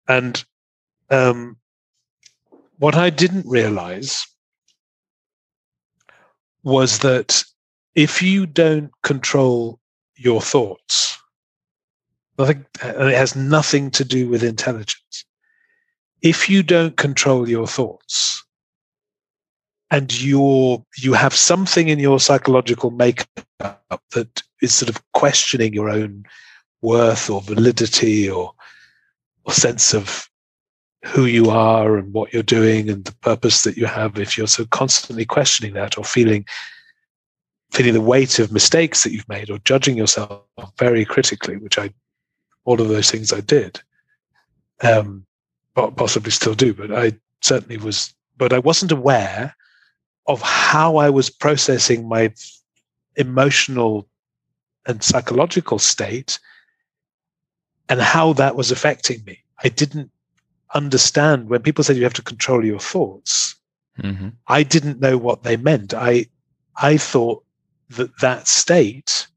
And um, what I didn't realize was that if you don't control your thoughts, nothing, and it has nothing to do with intelligence. If you don't control your thoughts, and you're you have something in your psychological makeup that is sort of questioning your own worth or validity or, or sense of who you are and what you're doing and the purpose that you have. If you're so constantly questioning that or feeling feeling the weight of mistakes that you've made or judging yourself very critically which i all of those things i did um possibly still do but i certainly was but i wasn't aware of how i was processing my emotional and psychological state and how that was affecting me. I didn't understand when people said you have to control your thoughts. Mm-hmm. I didn't know what they meant. I I thought that that state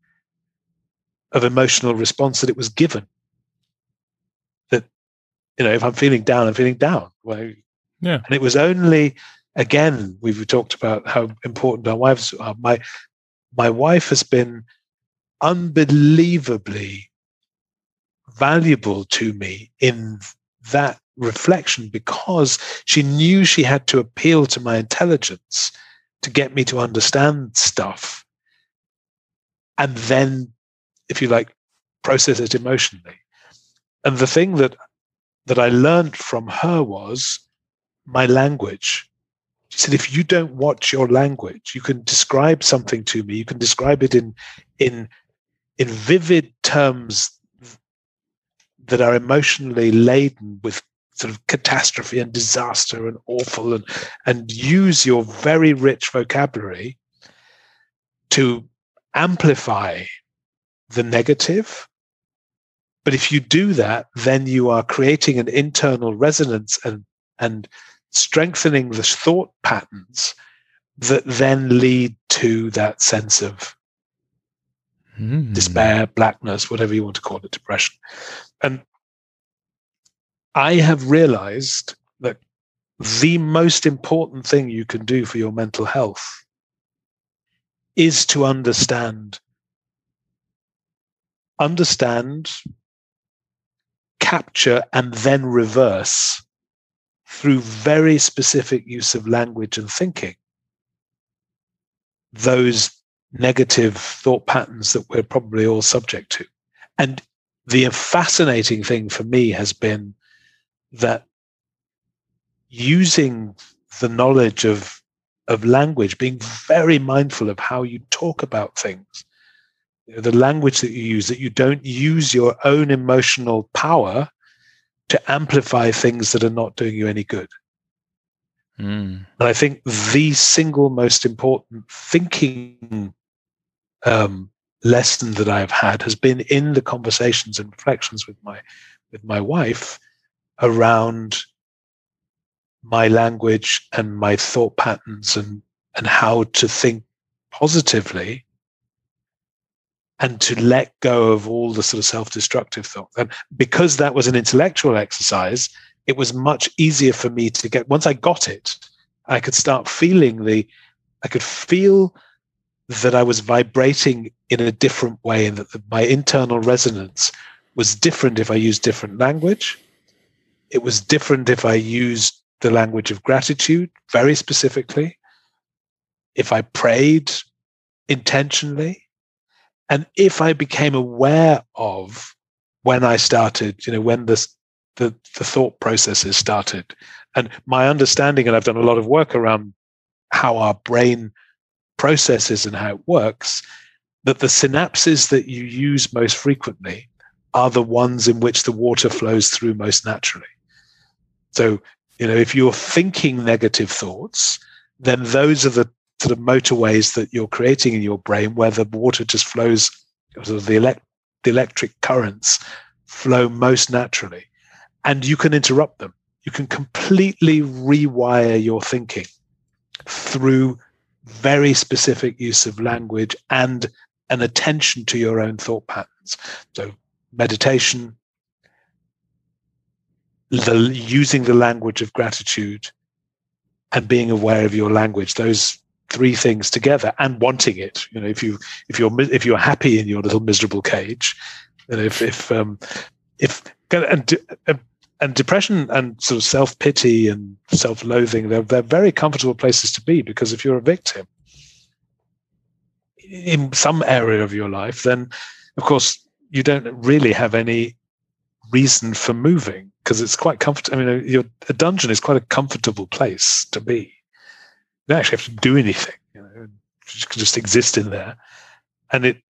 of emotional response that it was given. That you know, if I'm feeling down, I'm feeling down. Well, yeah. And it was only again we've talked about how important our wives are. My my wife has been unbelievably valuable to me in that reflection because she knew she had to appeal to my intelligence to get me to understand stuff. And then if you like process it emotionally. And the thing that that i learned from her was my language. She said if you don't watch your language you can describe something to me. You can describe it in in in vivid terms that are emotionally laden with sort of catastrophe and disaster and awful and and use your very rich vocabulary to amplify the negative but if you do that then you are creating an internal resonance and and strengthening the thought patterns that then lead to that sense of mm. despair blackness whatever you want to call it depression and I have realized that the most important thing you can do for your mental health is to understand understand capture and then reverse through very specific use of language and thinking, those negative thought patterns that we're probably all subject to. And the fascinating thing for me has been that using the knowledge of of language, being very mindful of how you talk about things, you know, the language that you use, that you don't use your own emotional power to amplify things that are not doing you any good. Mm. And I think the single most important thinking um, lesson that I've had has been in the conversations and reflections with my with my wife around my language and my thought patterns and and how to think positively and to let go of all the sort of self-destructive thought and because that was an intellectual exercise it was much easier for me to get once i got it i could start feeling the i could feel that I was vibrating in a different way and that the, my internal resonance was different if I used different language. It was different if I used the language of gratitude very specifically, if I prayed intentionally, and if I became aware of when I started, you know, when this, the, the thought processes started. And my understanding, and I've done a lot of work around how our brain processes and how it works, that the synapses that you use most frequently are the ones in which the water flows through most naturally. So, you know, if you're thinking negative thoughts, then those are the sort of motorways that you're creating in your brain where the water just flows, sort of the, elect, the electric currents flow most naturally. And you can interrupt them. You can completely rewire your thinking through very specific use of language and an attention to your own thought patterns. So meditation, the, using the language of gratitude and being aware of your language, those three things together and wanting it. You know, if you, if you're, if you're happy in your little miserable cage, and if, if, um, if, and, and depression and sort of self pity and self loathing, they're, they're very comfortable places to be because if you're a victim in some area of your life, then of course you don't really have any reason for moving because it's quite comfortable. I mean, your, a dungeon is quite a comfortable place to be. You don't actually have to do anything. You know, you can just exist in there, and it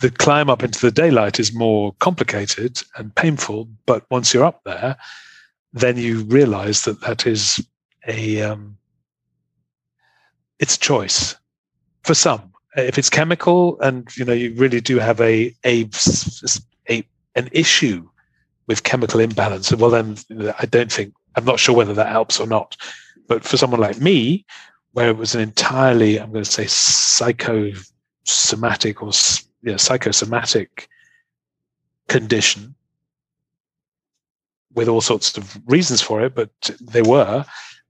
the climb up into the daylight is more complicated and painful. But once you're up there, then you realize that that is a um, it's choice for some. If it's chemical and you know you really do have a a, a an issue with chemical imbalance, well then I don't think I'm not sure whether that helps or not. But for someone like me, where it was an entirely I'm going to say psychosomatic or you know, psychosomatic condition with all sorts of reasons for it, but they were.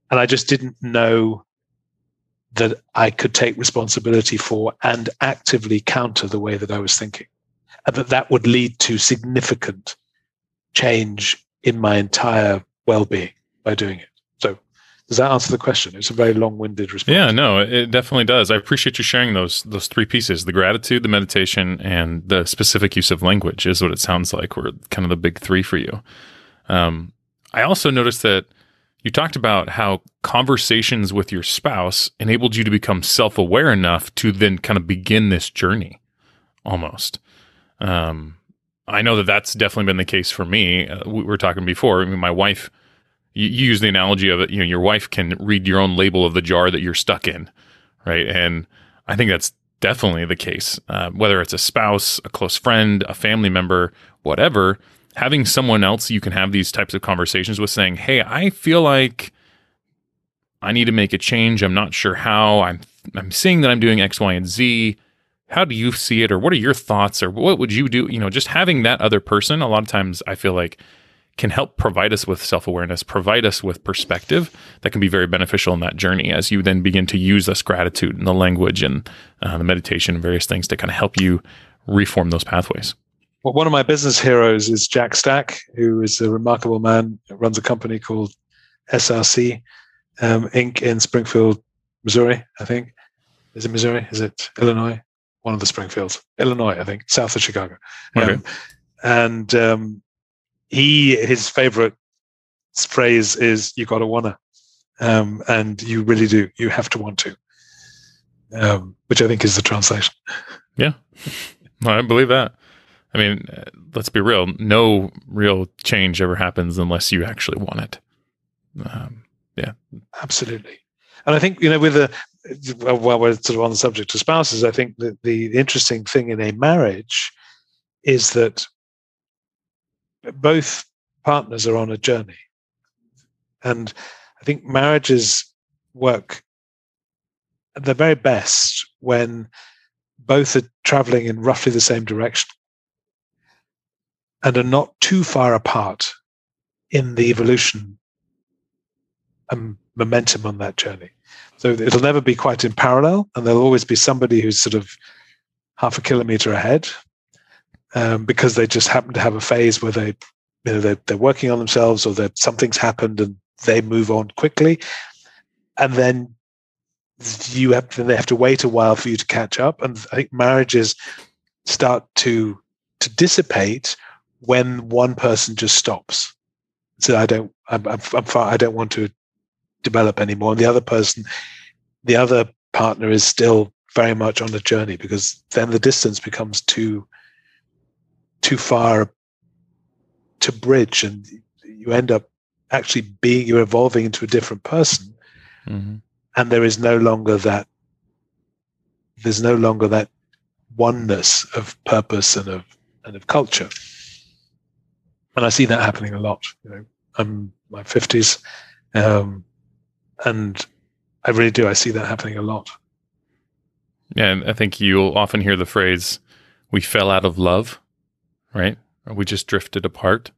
And I just didn't know that I could take responsibility for and actively counter the way that I was thinking. And that that would lead to significant change in my entire well being by doing it. So does that answer the question? It's a very long-winded response. Yeah, no, it definitely does. I appreciate you sharing those those three pieces: the gratitude, the meditation, and the specific use of language. Is what it sounds like were kind of the big three for you. Um, I also noticed that you talked about how conversations with your spouse enabled you to become self-aware enough to then kind of begin this journey, almost. Um, I know that that's definitely been the case for me. Uh, we were talking before. I mean, my wife you, you use the analogy of it, you know, your wife can read your own label of the jar that you're stuck in, right? And I think that's definitely the case. Uh, whether it's a spouse, a close friend, a family member, whatever, having someone else you can have these types of conversations with saying, Hey, I feel like I need to make a change. I'm not sure how. I'm I'm seeing that I'm doing X, Y, and Z. How do you see it? Or what are your thoughts? Or what would you do? You know, just having that other person, a lot of times I feel like can help provide us with self awareness, provide us with perspective that can be very beneficial in that journey as you then begin to use this gratitude and the language and uh, the meditation and various things to kind of help you reform those pathways. Well, one of my business heroes is Jack Stack, who is a remarkable man, runs a company called SRC um, Inc. in Springfield, Missouri, I think. Is it Missouri? Is it Illinois? One of the Springfields. Illinois, I think, south of Chicago. Okay. Um, and um, he, his favorite phrase is, you got to want to. Um, and you really do. You have to want to, um, which I think is the translation. Yeah. I believe that. I mean, let's be real. No real change ever happens unless you actually want it. Um, yeah. Absolutely. And I think, you know, with the, well, while we're sort of on the subject of spouses, I think that the interesting thing in a marriage is that both partners are on a journey. And I think marriages work at their very best when both are traveling in roughly the same direction and are not too far apart in the evolution and momentum on that journey. So it'll never be quite in parallel, and there'll always be somebody who's sort of half a kilometer ahead um, because they just happen to have a phase where they, you know, they're, they're working on themselves or that something's happened and they move on quickly, and then you have they have to wait a while for you to catch up. And I think marriages start to to dissipate when one person just stops. So I don't, I'm, I'm, I'm far, I don't want to develop anymore. And the other person, the other partner is still very much on the journey because then the distance becomes too, too far to bridge, and you end up actually being you're evolving into a different person, mhm. and there is no longer that. There's no longer that oneness of purpose and of and of culture and I see that happening a lot. You know, I'm my fifties, um, and I really do. I see that happening a lot. Yeah, and I think you'll often hear the phrase, "We fell out of love," right? Or we just drifted apart.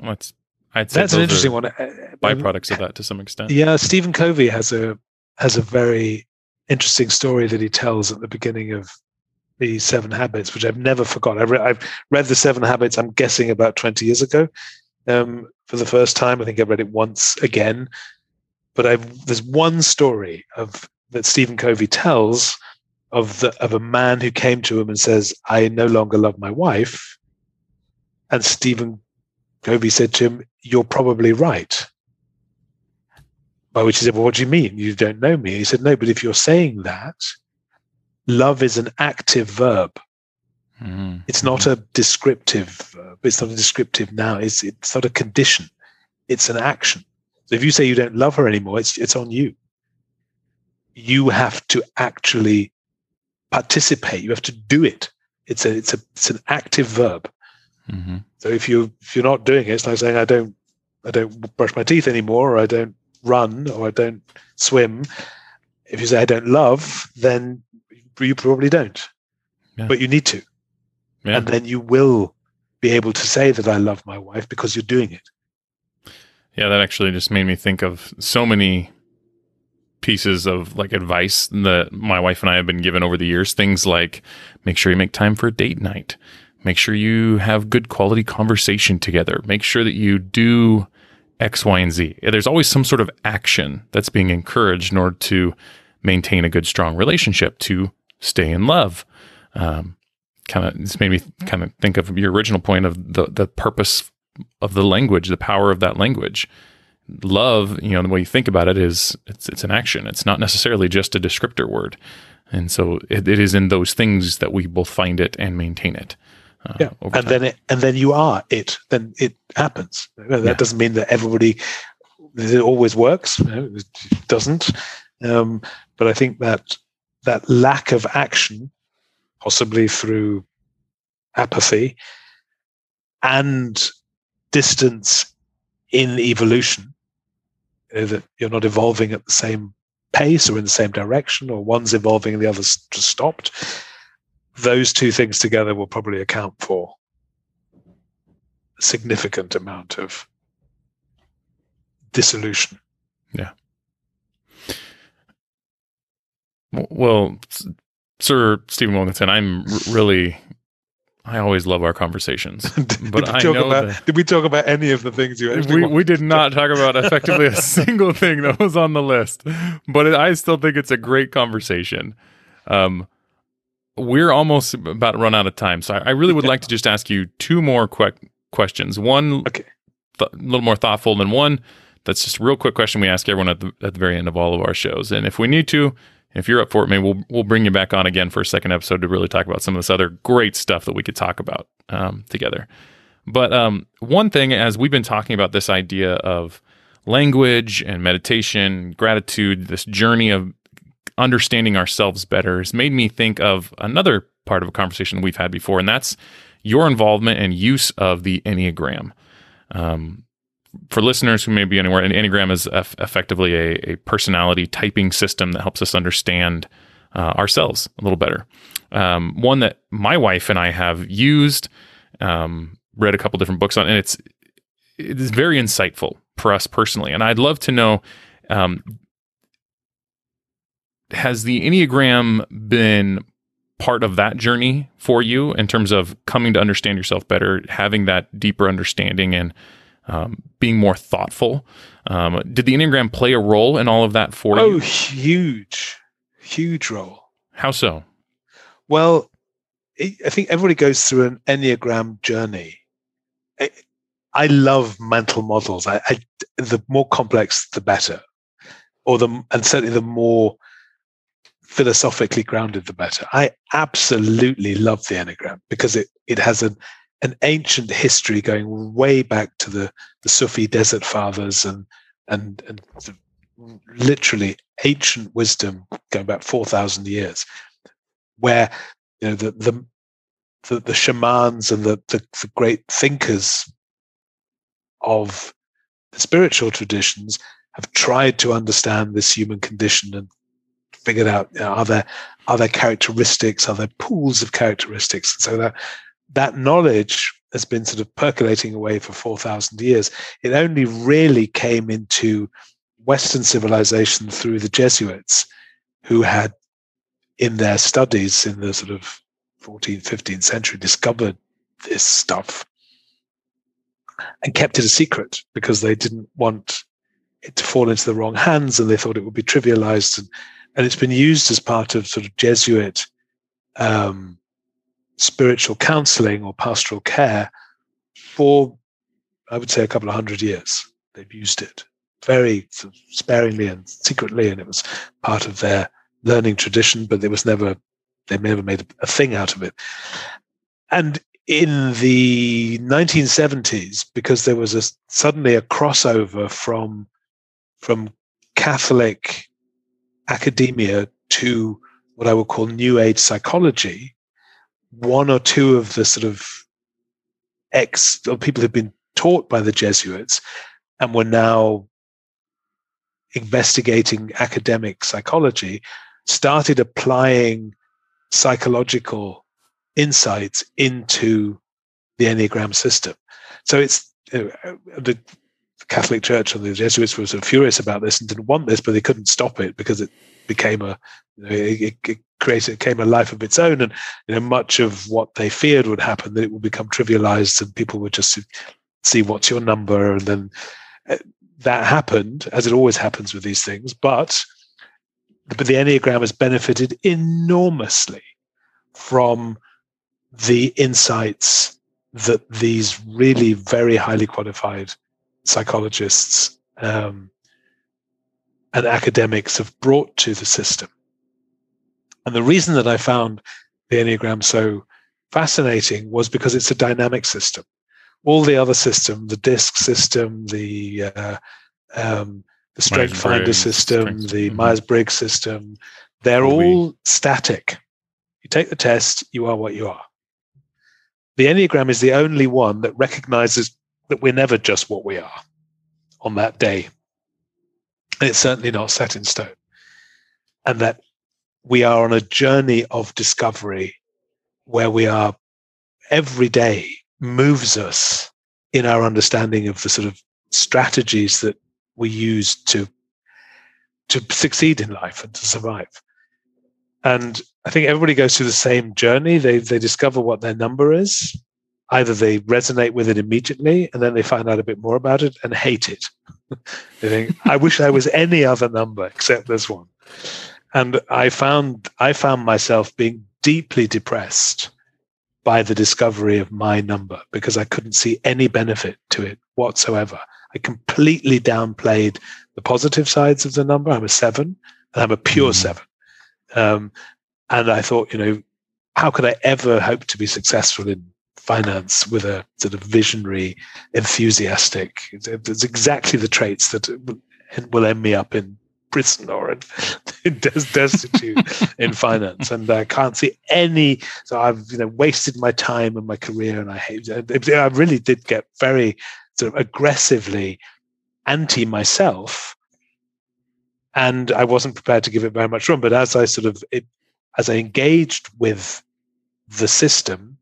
Well, that's I'd say That's an interesting one. Uh, Byproducts of that to some extent. Yeah, Stephen Covey has a has a very interesting story that he tells at the beginning of the Seven Habits, which I've never forgot. I've, re- I've read the Seven Habits. I'm guessing about 20 years ago um, for the first time. I think I read it once again, but I've there's one story of that Stephen Covey tells of the of a man who came to him and says, "I no longer love my wife," and Stephen Covey said to him, "You're probably right." By which he said, Well, what do you mean? You don't know me. He said, No, but if you're saying that, love is an active verb. Mhm. It's not a descriptive verb. It's not a descriptive noun. It's it's not a condition. It's an action. So if you say you don't love her anymore, it's it's on you. You have to actually participate. You have to do it. It's a it's a it's an active verb. Mhm. So if you if you're not doing it, it's like saying I don't I don't brush my teeth anymore, or I don't run, or I don't swim. If you say I don't love, then you probably don't. Yeah. But you need to, Yeah. and then you will be able to say that I love my wife because you're doing it. Yeah, that actually just made me think of so many pieces of like advice that my wife and I have been given over the years. Things like make sure you make time for a date night, make sure you have good quality conversation together, make sure that you do X, Y, and Z. There's always some sort of action that's being encouraged in order to maintain a good, strong relationship, to stay in love. Um, kind of, this made me kind of think of your original point of the the purpose of the language, the power of that language. Love, you know, the way you think about it is it's it's an action. It's not necessarily just a descriptor word. And so it, it is in those things that we both find it and maintain it. Uh, Yeah, and time. then it, and then you are it. Then it happens. That Yeah. doesn't mean that everybody it always works. It doesn't. Um, but I think that that lack of action, possibly through apathy and distance in evolution, you know, that you're not evolving at the same pace or in the same direction, or one's evolving and the other's just stopped. Those two things together will probably account for a significant amount of dissolution. Yeah. Well, Sir Stephen Wilkinson, I'm really I always love our conversations, *laughs* but I know about, that did we talk about any of the things you actually we, we did not talk about effectively a *laughs* single thing that was on the list, but it, I still think it's a great conversation. Um, we're almost about to run out of time, so I, I really would Yeah. like to just ask you two more quick questions. One Okay. th- a little more thoughtful than one. That's just a real quick question we ask everyone at the at the very end of all of our shows. And if we need to, if you're up for it, maybe we'll we'll bring you back on again for a second episode to really talk about some of this other great stuff that we could talk about um, together. But um, one thing, as we've been talking about this idea of language and meditation, gratitude, this journey of understanding ourselves better, has made me think of another part of a conversation we've had before, and that's your involvement and use of the Enneagram. Um, for listeners who may be anywhere, an Enneagram is eff- effectively a, a personality typing system that helps us understand uh, ourselves a little better. Um, one that my wife and I have used, um, read a couple different books on, and it's it is very insightful for us personally. And I'd love to know um, has the Enneagram been part of that journey for you in terms of coming to understand yourself better, having that deeper understanding, and um, being more thoughtful? Um, did the Enneagram play a role in all of that for Oh, you? Oh, huge, huge role. How so? Well, I I think everybody goes through an Enneagram journey. I, I love mental models. I, I, the more complex, the better, or the and certainly the more philosophically grounded, the better. I absolutely love the Enneagram because it it has an an ancient history going way back to the the Sufi desert fathers and and and literally ancient wisdom going back four thousand years where you know the the the, the shamans and the, the the great thinkers of the spiritual traditions have tried to understand this human condition and figured out you know, are there are there characteristics are there pools of characteristics? And so that that knowledge has been sort of percolating away for 4000 years it only really came into western civilization through the jesuits who had in their studies in the sort of 14th, 15th century discovered this stuff and kept it a secret because they didn't want it to fall into the wrong hands and they thought it would be trivialized. And, and it's been used as part of sort of Jesuit um, spiritual counseling or pastoral care for, I would say, a couple of hundred years. They've used it very sparingly and secretly, and it was part of their learning tradition, but it was never they never made a thing out of it. And in the 1970s, because there was a suddenly a crossover from from Catholic academia to what I would call New Age psychology, one or two of the sort of ex or people who've been taught by the Jesuits and were now investigating academic psychology started applying psychological insights into the Enneagram system. So it's you know, the Catholic Church and the Jesuits were sort of furious about this and didn't want this, but they couldn't stop it because it became a you know, it, it created it became a life of its own, and you know much of what they feared would happen that it would become trivialized and people would just see what's your number, and then uh, that happened as it always happens with these things, but but the Enneagram has benefited enormously from the insights that these really very highly qualified psychologists um, and academics have brought to the system. And the reason that I found the Enneagram so fascinating was because it's a dynamic system. All the other system, the DISC system, the uh, um, the Strength Finder system, the. Myers Briggs system, they're Bowlby. all static. You take the test, you are what you are. The Enneagram is the only one that recognizes that we're never just what we are on that day. And it's certainly not set in stone. And that we are on a journey of discovery where we are every day moves us in our understanding of the sort of strategies that we use to to succeed in life and to survive. And I think everybody goes through the same journey. They they discover what their number is. Either they resonate with it immediately and then they find out a bit more about it and hate it. *laughs* they think, I wish I was any other number except this one. And I found I found myself being deeply depressed by the discovery of my number because I couldn't see any benefit to it whatsoever. I completely downplayed the positive sides of the number. I'm a seven, and I'm a pure mm. seven. Um, and I thought, you know, how could I ever hope to be successful in finance with a sort of visionary, enthusiastic? It's exactly the traits that will end me up in prison or in, *laughs* destitute *laughs* in finance. And I can't see any. So I've you know wasted my time and my career, and I hate. I really did get very sort of aggressively anti myself and I wasn't prepared to give it very much room. But as I sort of it, as I engaged with the system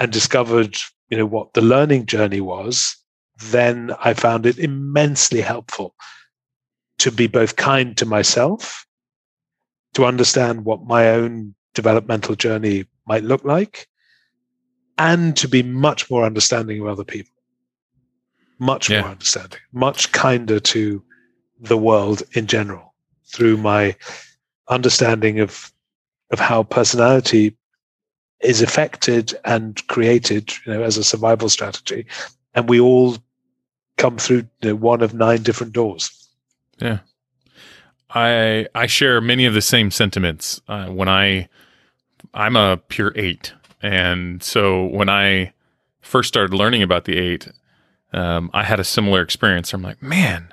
and discovered, you know, what the learning journey was, then I found it immensely helpful to be both kind to myself, to understand what my own developmental journey might look like, and to be much more understanding of other people. Much yeah. more understanding, much kinder to the world in general through my understanding of of how personality is affected and created you know as a survival strategy. And we all come through you know, one of nine different doors. Yeah. I i share many of the same sentiments. Uh, when i i'm a pure eight. And so when i first started learning about the eight um, i had a similar experience. I'm like man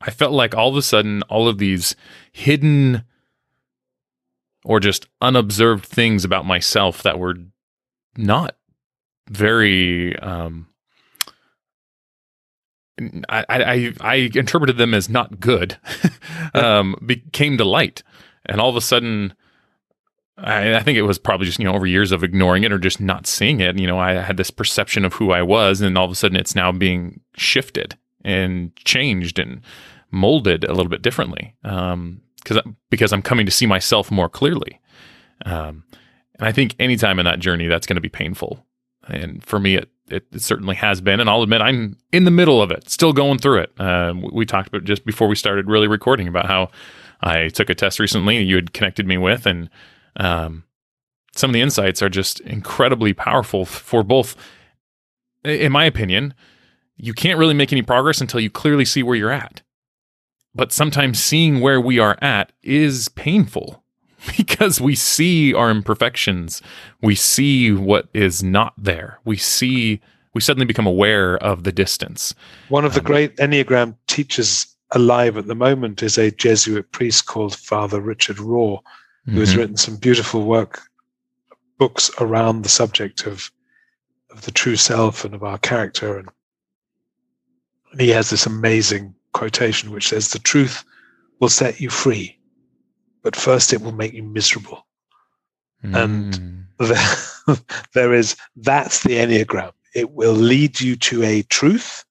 I felt like all of a sudden, all of these hidden or just unobserved things about myself that were not very um, I, I, I interpreted them as not good *laughs* um, became to light. And all of a sudden I, I, think it was probably just you know over years of ignoring it or just not seeing it you know I had this perception of who I was and all of a sudden it's now being shifted and changed and molded a little bit differently. Um, because because I'm coming to see myself more clearly. Um, and I think anytime in that journey, that's going to be painful. And for me, it, it, it certainly has been. And I'll admit, I'm in the middle of it, still going through it. Uh, we talked about just before we started really recording about how I took a test recently you had connected me with, and um, some of the insights are just incredibly powerful for both. In my opinion, you can't really make any progress until you clearly see where you're at. But sometimes seeing where we are at is painful *laughs* because we see our imperfections. We see what is not there. We see, we suddenly become aware of the distance. One of the um, great Enneagram teachers alive at the moment is a Jesuit priest called Father Richard Rohr, who mm-hmm. has written some beautiful work, books around the subject of, of the true self and of our character. And he has this amazing quotation which says, The truth will set you free, but first it will make you miserable. Mm. And *laughs* there, there is, that's the Enneagram. It will lead you to a truth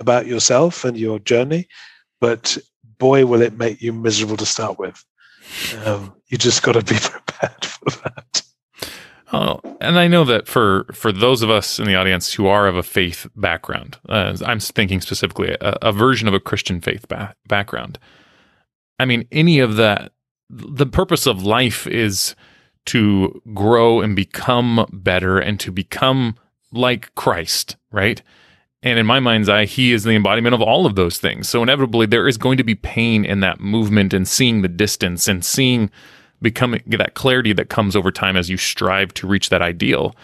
about yourself and your journey, but boy, will it make you miserable to start with. Um, you just got to be *laughs* prepared for that. Oh, and I know that for for those of us in the audience who are of a faith background, uh, I'm thinking specifically a, a, version of a Christian faith ba- background. I mean, any of that. The purpose of life is to grow and become better and to become like Christ, right? And in my mind's eye, he is the embodiment of all of those things. So inevitably, there is going to be pain in that movement and seeing the distance and seeing becoming that clarity that comes over time as you strive to reach that ideal.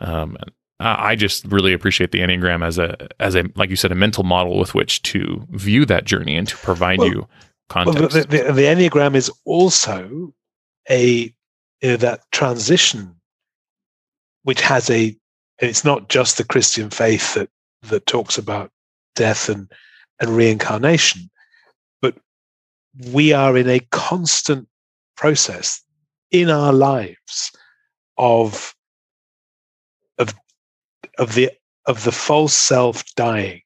Um, I just really appreciate the Enneagram as a as a like you said a mental model with which to view that journey and to provide well, you context. Well, the, the, the, Enneagram is also a you know, that transition, which has a. It's not just the Christian faith that that talks about death and and reincarnation, but we are in a constant process in our lives of of of the of the false self dying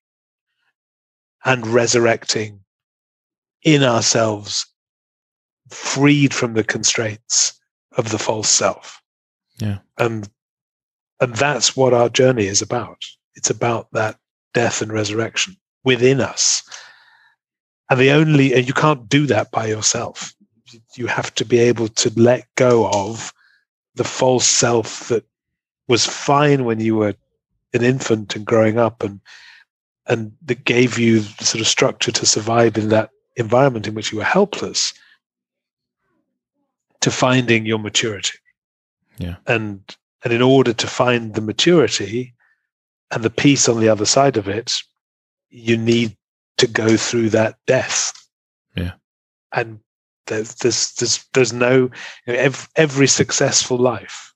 and resurrecting in ourselves freed from the constraints of the false self. Yeah. And and that's what our journey is about. It's about that death and resurrection within us. And the only and you can't do that by yourself. You have to be able to let go of the false self that was fine when you were an infant and growing up and and that gave you the sort of structure to survive in that environment in which you were helpless to finding your maturity. Yeah. And and in order to find the maturity and the peace on the other side of it, you need to go through that death. Yeah. And there's there's there's, there's no you know, every, every successful life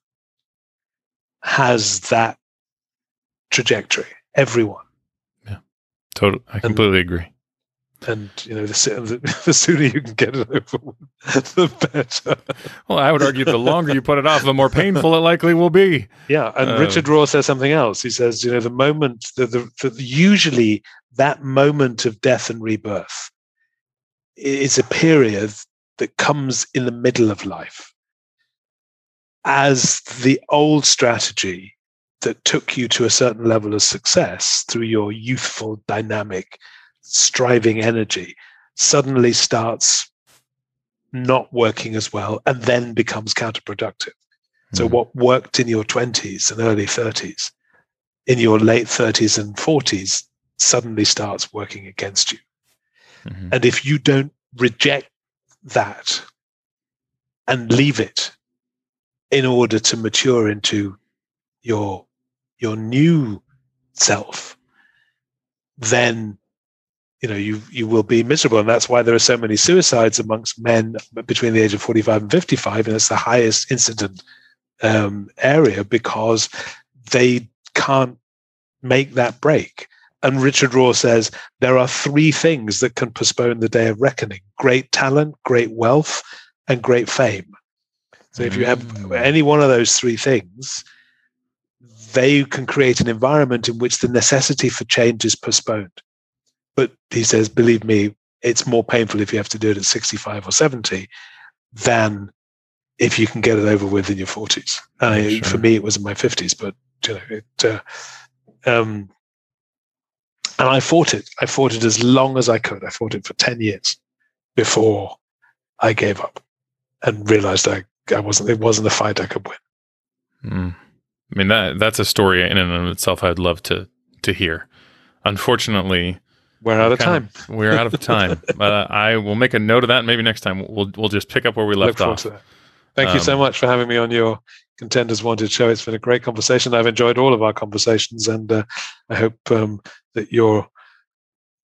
has that trajectory. Everyone. Yeah, totally. I completely agree. And you know, the, the, *laughs* the sooner you can get it over, with, the better. Well, I would argue the longer you put it off, the more painful it likely will be. Yeah, and Uh, Richard Rohr says something else. He says, you know, the moment, the, the, the usually that moment of death and rebirth is a period that comes in the middle of life, as the old strategy that took you to a certain level of success through your youthful, dynamic, striving energy suddenly starts not working as well and then becomes counterproductive. So, Mhm. what worked in your 20s and early 30s, in your late 30s and 40s, suddenly starts working against you. Mhm. And if you don't reject that and leave it in order to mature into your your new self, then you know you you will be miserable, and that's why there are so many suicides amongst men between the age of forty five and fifty five, and it's the highest incident um, area because they can't make that break. And Richard Rohr says there are three things that can postpone the day of reckoning great talent, great wealth, and great fame. So if you have Mm. any one of those three things, they can create an environment in which the necessity for change is postponed. But he says, believe me, it's more painful if you have to do it at 65 or 70 than if you can get it over with in your 40s. I, Sure. For me, it was in my 50s, but you know, it, uh, um, and I fought it. I fought it as long as I could. I fought it for 10 years before I gave up and realized I, I wasn't, it wasn't a fight I could win. Mm. I mean that that's a story in and of itself I'd love to to hear. Unfortunately, We're out of kind time. *laughs* we're out of time. *laughs* uh, I will make a note of that. Maybe next time we'll we'll just pick up where we left forward off. to that. Thank you so Um, much for having me on your Contenders Wanted show. It's been a great conversation. I've enjoyed all of our conversations, and uh, I hope um, that your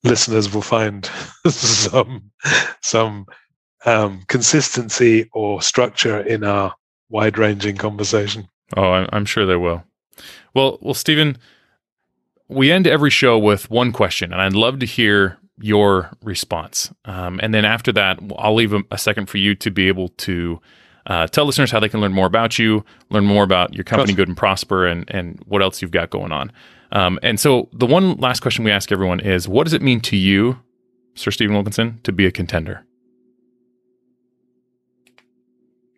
listeners will find *laughs* some some um, consistency or structure in our wide-ranging conversation. Oh, I'm, I'm sure they will. Well, well, Stephen, we end every show with one question, and I'd love to hear your response. Um, and then after that, I'll leave a, a second for you to be able to uh, tell listeners how they can learn more about you, learn more about your company. Good and Prosper, and and what else you've got going on. Um, and so, the one last question we ask everyone is, what does it mean to you, Sir Stephen Wilkinson, to be a contender?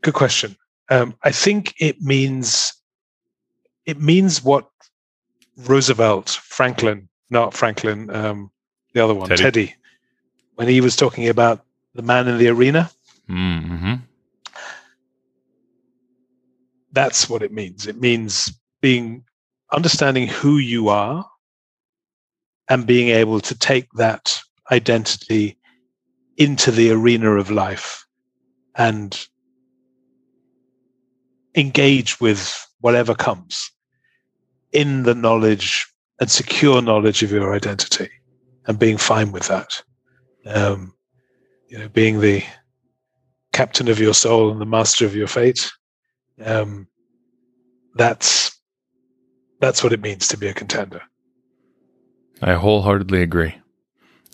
Good question. Um, I think it means it means what Roosevelt, Franklin, not Franklin, um, the other one, Teddy. Teddy, when he was talking about the man in the arena. Mm-hmm. That's what it means. It means being understanding who you are and being able to take that identity into the arena of life and engage with whatever comes in the knowledge and secure knowledge of your identity and being fine with that. Um, you know, being the captain of your soul and the master of your fate. Um, that's that's what it means to be a contender. I wholeheartedly agree.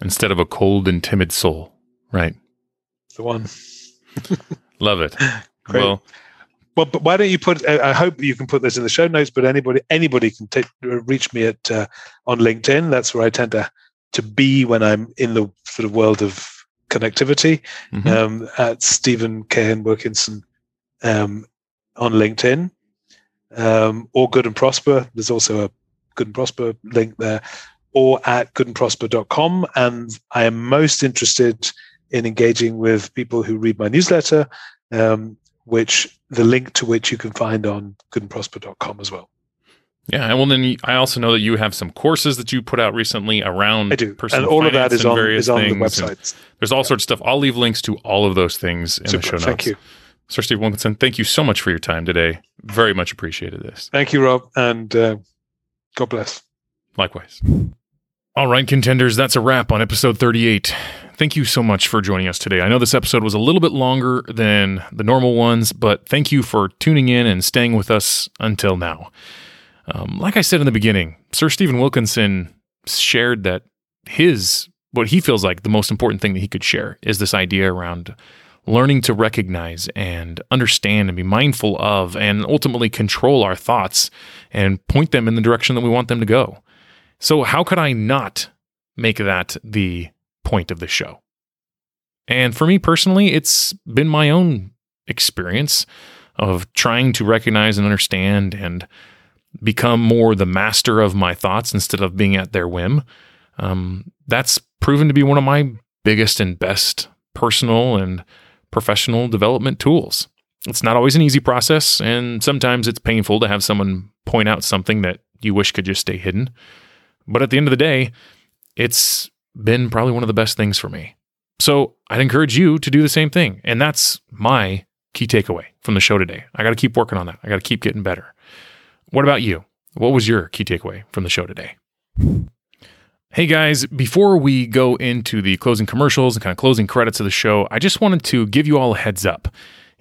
Instead of a cold and timid soul, right? The one. *laughs* Love it. *laughs* Great. Well, Well, but why don't you put? I hope you can put this in the show notes. But anybody, anybody can take, reach me at uh, on LinkedIn. That's where I tend to to be when I'm in the sort of world of connectivity. mhm. Um, at Stephen K. N. Wilkinson, um, on LinkedIn um, or Good and Prosper. There's also a Good and Prosper link there, or at goodandprosper.com. And I am most interested in engaging with people who read my newsletter, um, which the link to which you can find on goodandprosper.com as well. Yeah, and well, then I also know that you have some courses that you put out recently around I do, and all of that is on, is on the website. There's all sorts of stuff. I'll leave links to all of those things in Super, the show notes. Thank you. Sir Steve Wilkinson, thank you so much for your time today. Very much appreciated this. Thank you, Rob, and uh, God bless. Likewise. All right, contenders, that's a wrap on episode 38. Thank you so much for joining us today. I know this episode was a little bit longer than the normal ones, but thank you for tuning in and staying with us until now. Um, like I said in the beginning, Sir Stephen Wilkinson shared that his, what he feels like the most important thing that he could share is this idea around learning to recognize and understand and be mindful of and ultimately control our thoughts and point them in the direction that we want them to go. So, how could I not make that the point of the show? And for me personally, it's been my own experience of trying to recognize and understand and become more the master of my thoughts instead of being at their whim. Um, that's proven to be one of my biggest and best personal and professional development tools. It's not always an easy process, and sometimes it's painful to have someone point out something that you wish could just stay hidden. But at the end of the day, it's been probably one of the best things for me. So I'd encourage you to do the same thing. And that's my key takeaway from the show today. I got to keep working on that. I got to keep getting better. What about you? What was your key takeaway from the show today? Hey guys, before we go into the closing commercials and kind of closing credits of the show, I just wanted to give you all a heads up.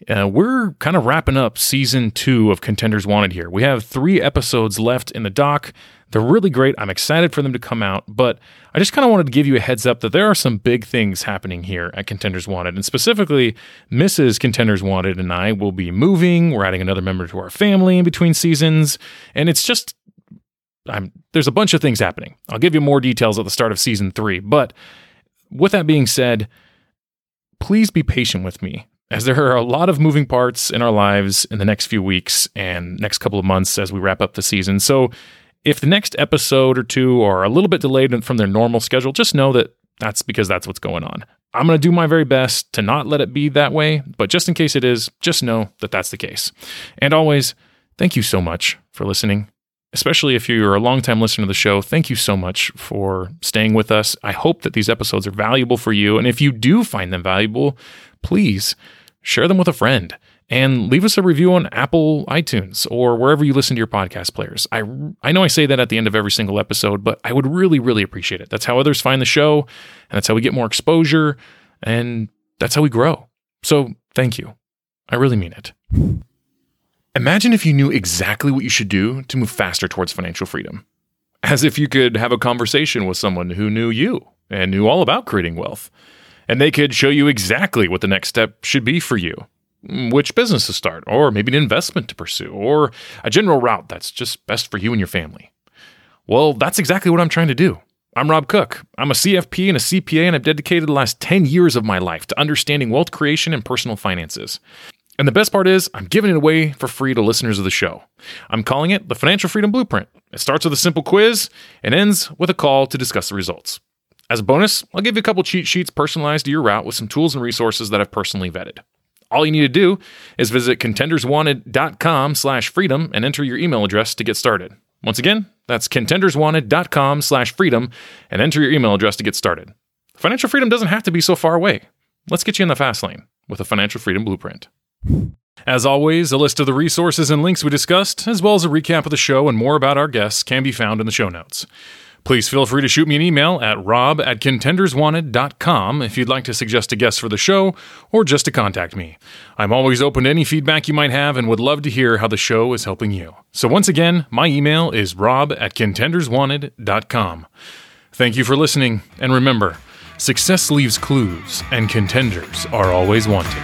Uh, we're kind of wrapping up season two of Contenders Wanted here. We have three episodes left in the dock. They're really great. I'm excited for them to come out, but I just kind of wanted to give you a heads up that there are some big things happening here at Contenders Wanted. And specifically, Mrs. Contenders Wanted and I will be moving. We're adding another member to our family in between seasons. And it's just I'm, there's a bunch of things happening. I'll give you more details at the start of season three. But with that being said, please be patient with me as there are a lot of moving parts in our lives in the next few weeks and next couple of months as we wrap up the season. So if the next episode or two are a little bit delayed from their normal schedule, just know that that's because that's what's going on. I'm going to do my very best to not let it be that way, but just in case it is, just know that that's the case. And always, thank you so much for listening especially if you're a longtime listener to the show, thank you so much for staying with us. I hope that these episodes are valuable for you. And if you do find them valuable, please share them with a friend and leave us a review on Apple iTunes or wherever you listen to your podcast players. I, I know I say that at the end of every single episode, but I would really, really appreciate it. That's how others find the show, and that's how we get more exposure, and that's how we grow. So thank you. I really mean it. Imagine if you knew exactly what you should do to move faster towards financial freedom. As if you could have a conversation with someone who knew you and knew all about creating wealth. And they could show you exactly what the next step should be for you which business to start, or maybe an investment to pursue, or a general route that's just best for you and your family. Well, that's exactly what I'm trying to do. I'm Rob Cook. I'm a CFP and a CPA, and I've dedicated the last 10 years of my life to understanding wealth creation and personal finances. And the best part is, I'm giving it away for free to listeners of the show. I'm calling it the Financial Freedom Blueprint. It starts with a simple quiz and ends with a call to discuss the results. As a bonus, I'll give you a couple cheat sheets personalized to your route with some tools and resources that I've personally vetted. All you need to do is visit contenderswanted.com slash freedom and enter your email address to get started. Once again, that's contenderswanted.com slash freedom and enter your email address to get started. Financial freedom doesn't have to be so far away. Let's get you in the fast lane with a financial freedom blueprint. As always, a list of the resources and links we discussed, as well as a recap of the show and more about our guests, can be found in the show notes. Please feel free to shoot me an email at rob at contenderswanted.com if you'd like to suggest a guest for the show or just to contact me. I'm always open to any feedback you might have and would love to hear how the show is helping you. So once again, my email is rob at contenderswanted.com. Thank you for listening, and remember, success leaves clues, and contenders are always wanted.